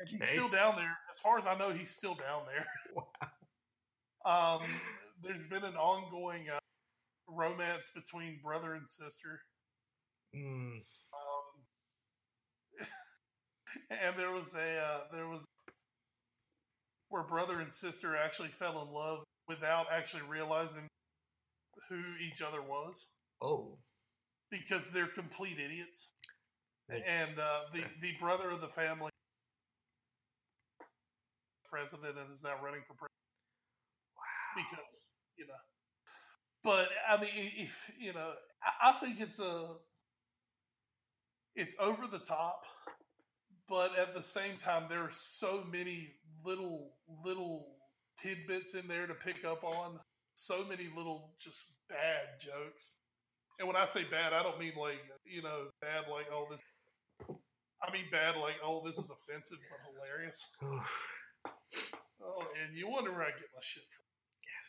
and he's still down there. As far as I know, he's still down there. Wow. Um, there's been an ongoing uh, romance between brother and sister. Mm. Um, and there was a uh, there was where brother and sister actually fell in love without actually realizing who each other was Oh. because they're complete idiots. Makes and uh, the the brother of the family president and is now running for president Wow. because you know. But I mean, if you know, I, I think it's a it's over the top, but at the same time, there are so many little little tidbits in there to pick up on. So many little just bad jokes. And when I say bad, I don't mean like you know bad like oh this. I mean bad like oh this is offensive but hilarious. Oh, and you wonder where I get my shit from. Yes.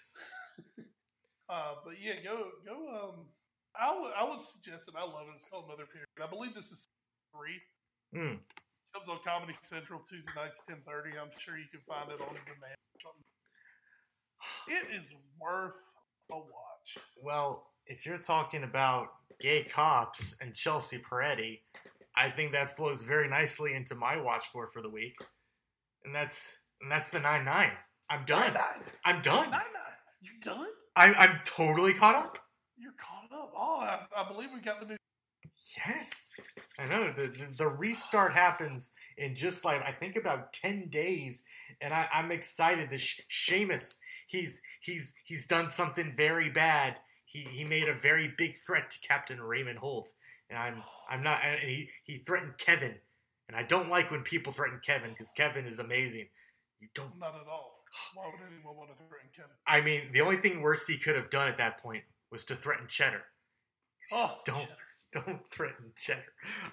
Uh, but yeah, go go. Um, I would I would suggest it. I love it. It's called Another Period. I believe this is three. Mm. Comes on Comedy Central Tuesday nights ten thirty. I'm sure you can find it on demand. It is worth a watch. Well, if you're talking about gay cops and Chelsea Peretti, I think that flows very nicely into my watch for for the week, and that's and that's the nine nine. I'm done. Nine I'm done. nine. nine. You done? I'm I'm totally caught up. You're caught up. Oh, I, I believe we got the new. Yes, I know. The, the the restart happens in just like I think about ten days, and I, I'm excited. The Sh- Seamus, he's he's he's done something very bad. He he made a very big threat to Captain Raymond Holt, and I'm I'm not. And he he threatened Kevin, and I don't like when people threaten Kevin because Kevin is amazing. You don't. Not at all. Why would anyone want to threaten Kevin? I mean, the only thing worse he could have done at that point was to threaten Cheddar. Oh, Don't. shit. Don't threaten Cheddar.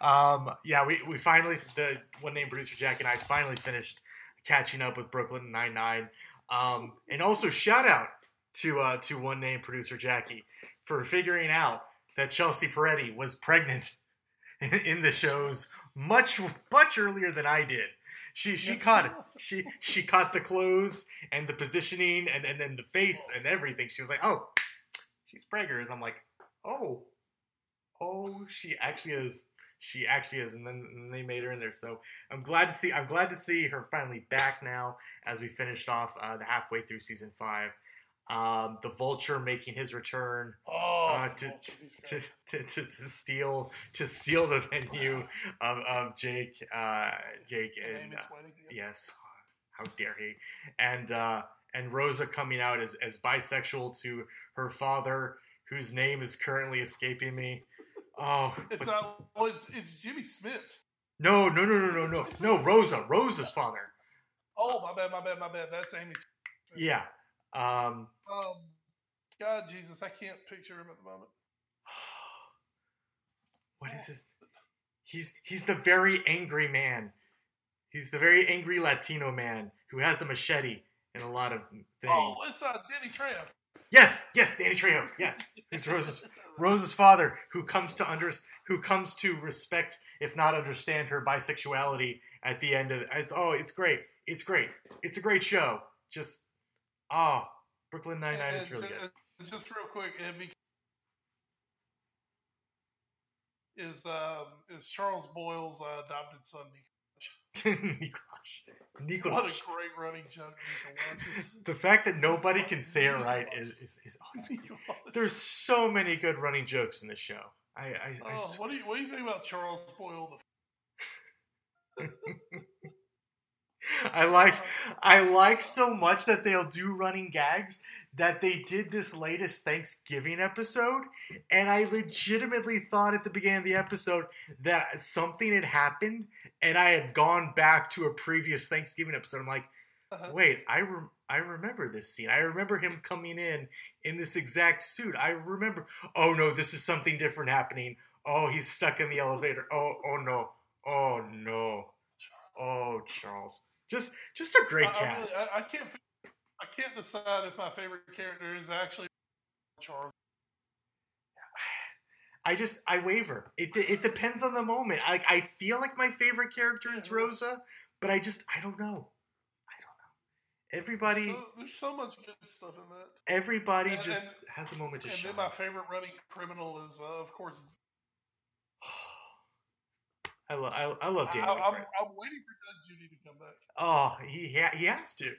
Um, yeah, we, we finally the one name producer Jack and I finally finished catching up with Brooklyn Nine Nine. Um, and also shout out to uh, to one name producer Jackie for figuring out that Chelsea Peretti was pregnant in the shows much much earlier than I did. She she Yes, caught she it. She she caught the clothes and the positioning and and, and the face and everything. She was like, oh, she's preggers. I'm like, oh, oh, she actually is. She actually is, and then and they made her in there. So I'm glad to see. I'm glad to see her finally back now as we finished off uh, the halfway through season five. Um, the Vulture making his return Oh, uh, to, to, to, to, steal to steal the venue of, of Jake uh, Jake and uh, yes, how dare he? And uh, and Rosa coming out as, as bisexual to her father, whose name is currently escaping me. Oh, It's not. Well, it's, it's Jimmy Smits. no, no, no, no, no, no, no, Rosa, Rosa's father. Oh, my bad, my bad, my bad. That's Amy. Yeah. Um, Um, God, Jesus, I can't picture him at the moment. what is his? He's he's the very angry man. He's the very angry Latino man who has a machete and a lot of things. Oh, it's uh, Danny Trejo. Yes, yes, Danny Trejo. Yes, who's Rose's Rose's father, who comes to under who comes to respect, if not understand, her bisexuality at the end of it. It's oh, it's great. It's great. It's a great show. Just oh, Brooklyn Nine Nine is really ju- good. Just real quick, is um, is Charles Boyle's uh, adopted son. Nikolash. What a great running joke, The fact that nobody can say it right is is, is awesome. There's so many good running jokes in this show. I, I, I Oh, what do you what do you think about Charles Boyle? The I like I like so much that they'll do running gags that they did this latest Thanksgiving episode and I legitimately thought at the beginning of the episode that something had happened and I had gone back to a previous Thanksgiving episode. I'm like, Uh-huh. wait, I rem- I remember this scene. I remember him coming in in this exact suit. I remember. Oh no, this is something different happening. Oh, he's stuck in the elevator. Oh, oh no. Oh no. Oh, Charles. Just just a great I, I, really, cast. I, I can't I can't decide if my favorite character is actually Charles. I just I waver. It it depends on the moment. Like I feel like my favorite character is Rosa, but I just I don't know. I don't know. Everybody So, there's so much good stuff in that. everybody And- just has a moment to And shine. then my favorite running criminal is, uh, of course, I love I, I love I, Danny. I'm, I'm waiting for Doug Judy to come back. Oh, he ha- he has to.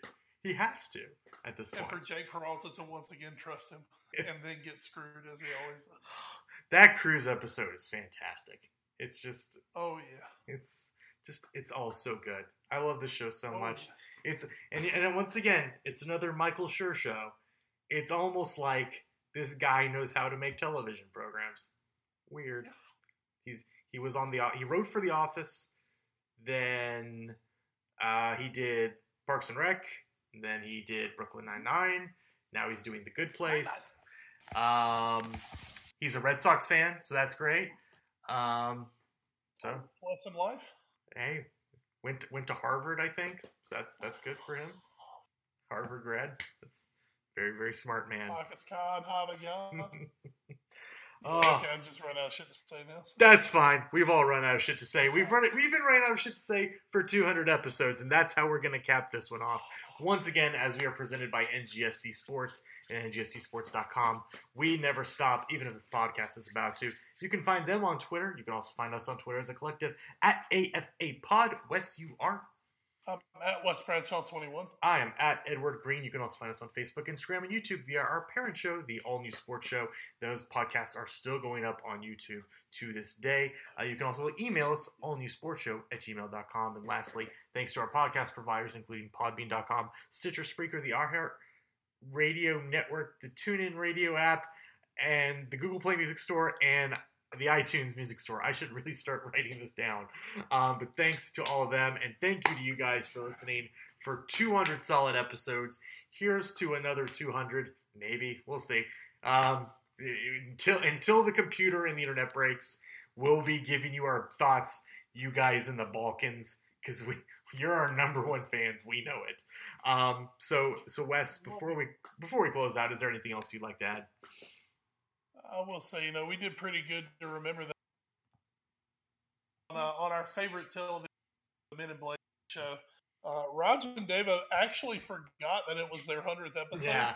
He has to at this And point. And for Jake Peralta to once again trust him and then get screwed as he always does. That cruise episode is fantastic. It's just Oh, yeah. it's just it's all so good. I love this show so Oh, much. yeah. It's and and once again, it's another Michael Schur show. It's almost like this guy knows how to make television programs. Weird. Yeah. He's he was on the he wrote for The Office, then uh, he did Parks and Rec, and then he did Brooklyn Nine Nine. Now he's doing The Good Place. Um, he's a Red Sox fan, so that's great. Um, so Plus in life. hey, went went to Harvard, I think. So that's that's good for him. Harvard grad. That's very very smart man. Marcus Khan, Harvey Young. Oh. Okay, I'm just running out of shit to say now. That's fine. We've all run out of shit to say. We've run it. We've been running out of shit to say for 200 episodes, and that's how we're going to cap this one off. Once again, as we are presented by NGSC Sports and NGSCSports.com, we never stop, even if this podcast is about to. You can find them on Twitter. You can also find us on Twitter as a collective at AFA Pod. Wes, you are. I'm at Wes Bradshaw 21. I am at Edward Greene. You can also find us on Facebook, Instagram, and YouTube via our parent show, the All New Sports Show. Those podcasts are still going up on YouTube to this day. Uh, you can also email us, allnewsportshow at gmail.com. And lastly, thanks to our podcast providers, including podbean.com, Stitcher Spreaker, the iHeart Radio Network, the TuneIn Radio app, and the Google Play Music Store, and the iTunes Music Store. I should really start writing this down. Um, but thanks to all of them, and thank you to you guys for listening for 200 solid episodes. Here's to another 200, maybe we'll see. Um, until until the computer and the internet breaks, we'll be giving you our thoughts, you guys in the Balkans, because we you're our number one fans. We know it. Um, so so Wes, before we before we close out, is there anything else you'd like to add? I will say, you know, we did pretty good to remember that on, uh, on our favorite television, the Men in Blazers show. Uh, Rog and Davo actually forgot that it was their hundredth episode. Yeah.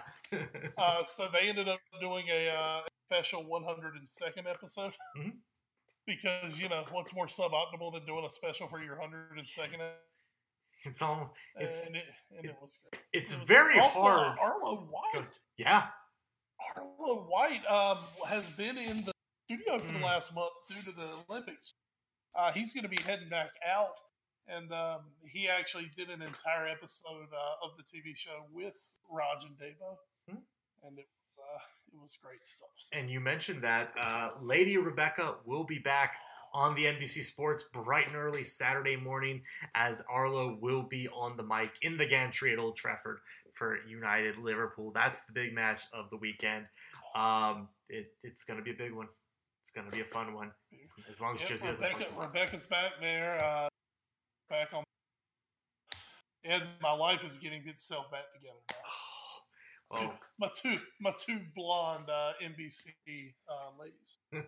Uh, so they ended up doing a uh, special 102nd episode Mhm. because you know what's more suboptimal than doing a special for your 102nd? it's all it's and it, and it was great. it's It was very great. also, hard. Arlo White. Yeah. Arlo White um, has been in the studio for the Mm. last month due to the Olympics. Uh, he's going to be heading back out, and um, he actually did an entire episode uh, of the TV show with Rog and Davo, Hmm. and it was uh, it was great stuff. So, And you mentioned that uh, Lady Rebecca will be back on the NBC Sports bright and early Saturday morning as Arlo will be on the mic in the gantry at Old Trafford for United Liverpool. That's the big match of the weekend. Um, it, it's going to be a big one. It's going to be a fun one. As long as Yep, Josie doesn't Rebecca, us. Rebecca's back there. Uh, back on. And my wife is getting itself back together now. Oh. My two, my two blonde uh, NBC uh, ladies.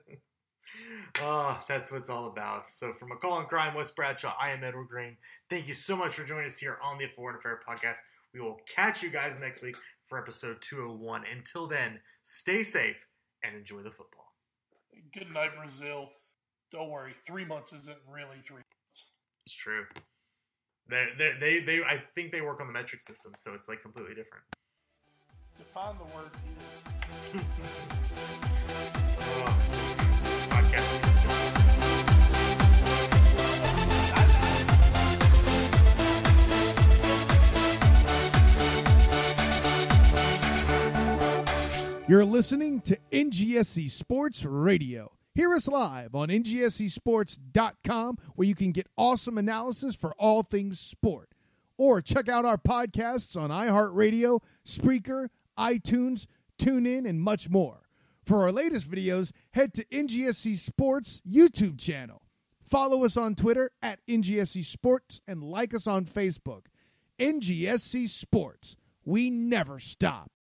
oh, that's what it's all about. So, from McCall and Crime, Wes Bradshaw, I am Edward Greene. Thank you so much for joining us here on the Foreign Affair podcast. We will catch you guys next week for episode 201. Until then, stay safe and enjoy the football. Good night, Brazil. Don't worry, three months isn't really three months. It's true. They, they, they, I think they work on the metric system, so it's like completely different. Define the word. You're listening to NGSC Sports Radio. Hear us live on ngscsports.com where you can get awesome analysis for all things sport. Or check out our podcasts on iHeartRadio, Spreaker, iTunes, TuneIn, and much more. For our latest videos, head to NGSC Sports YouTube channel. Follow us on Twitter at NGSC Sports and like us on Facebook. NGSC Sports. We never stop.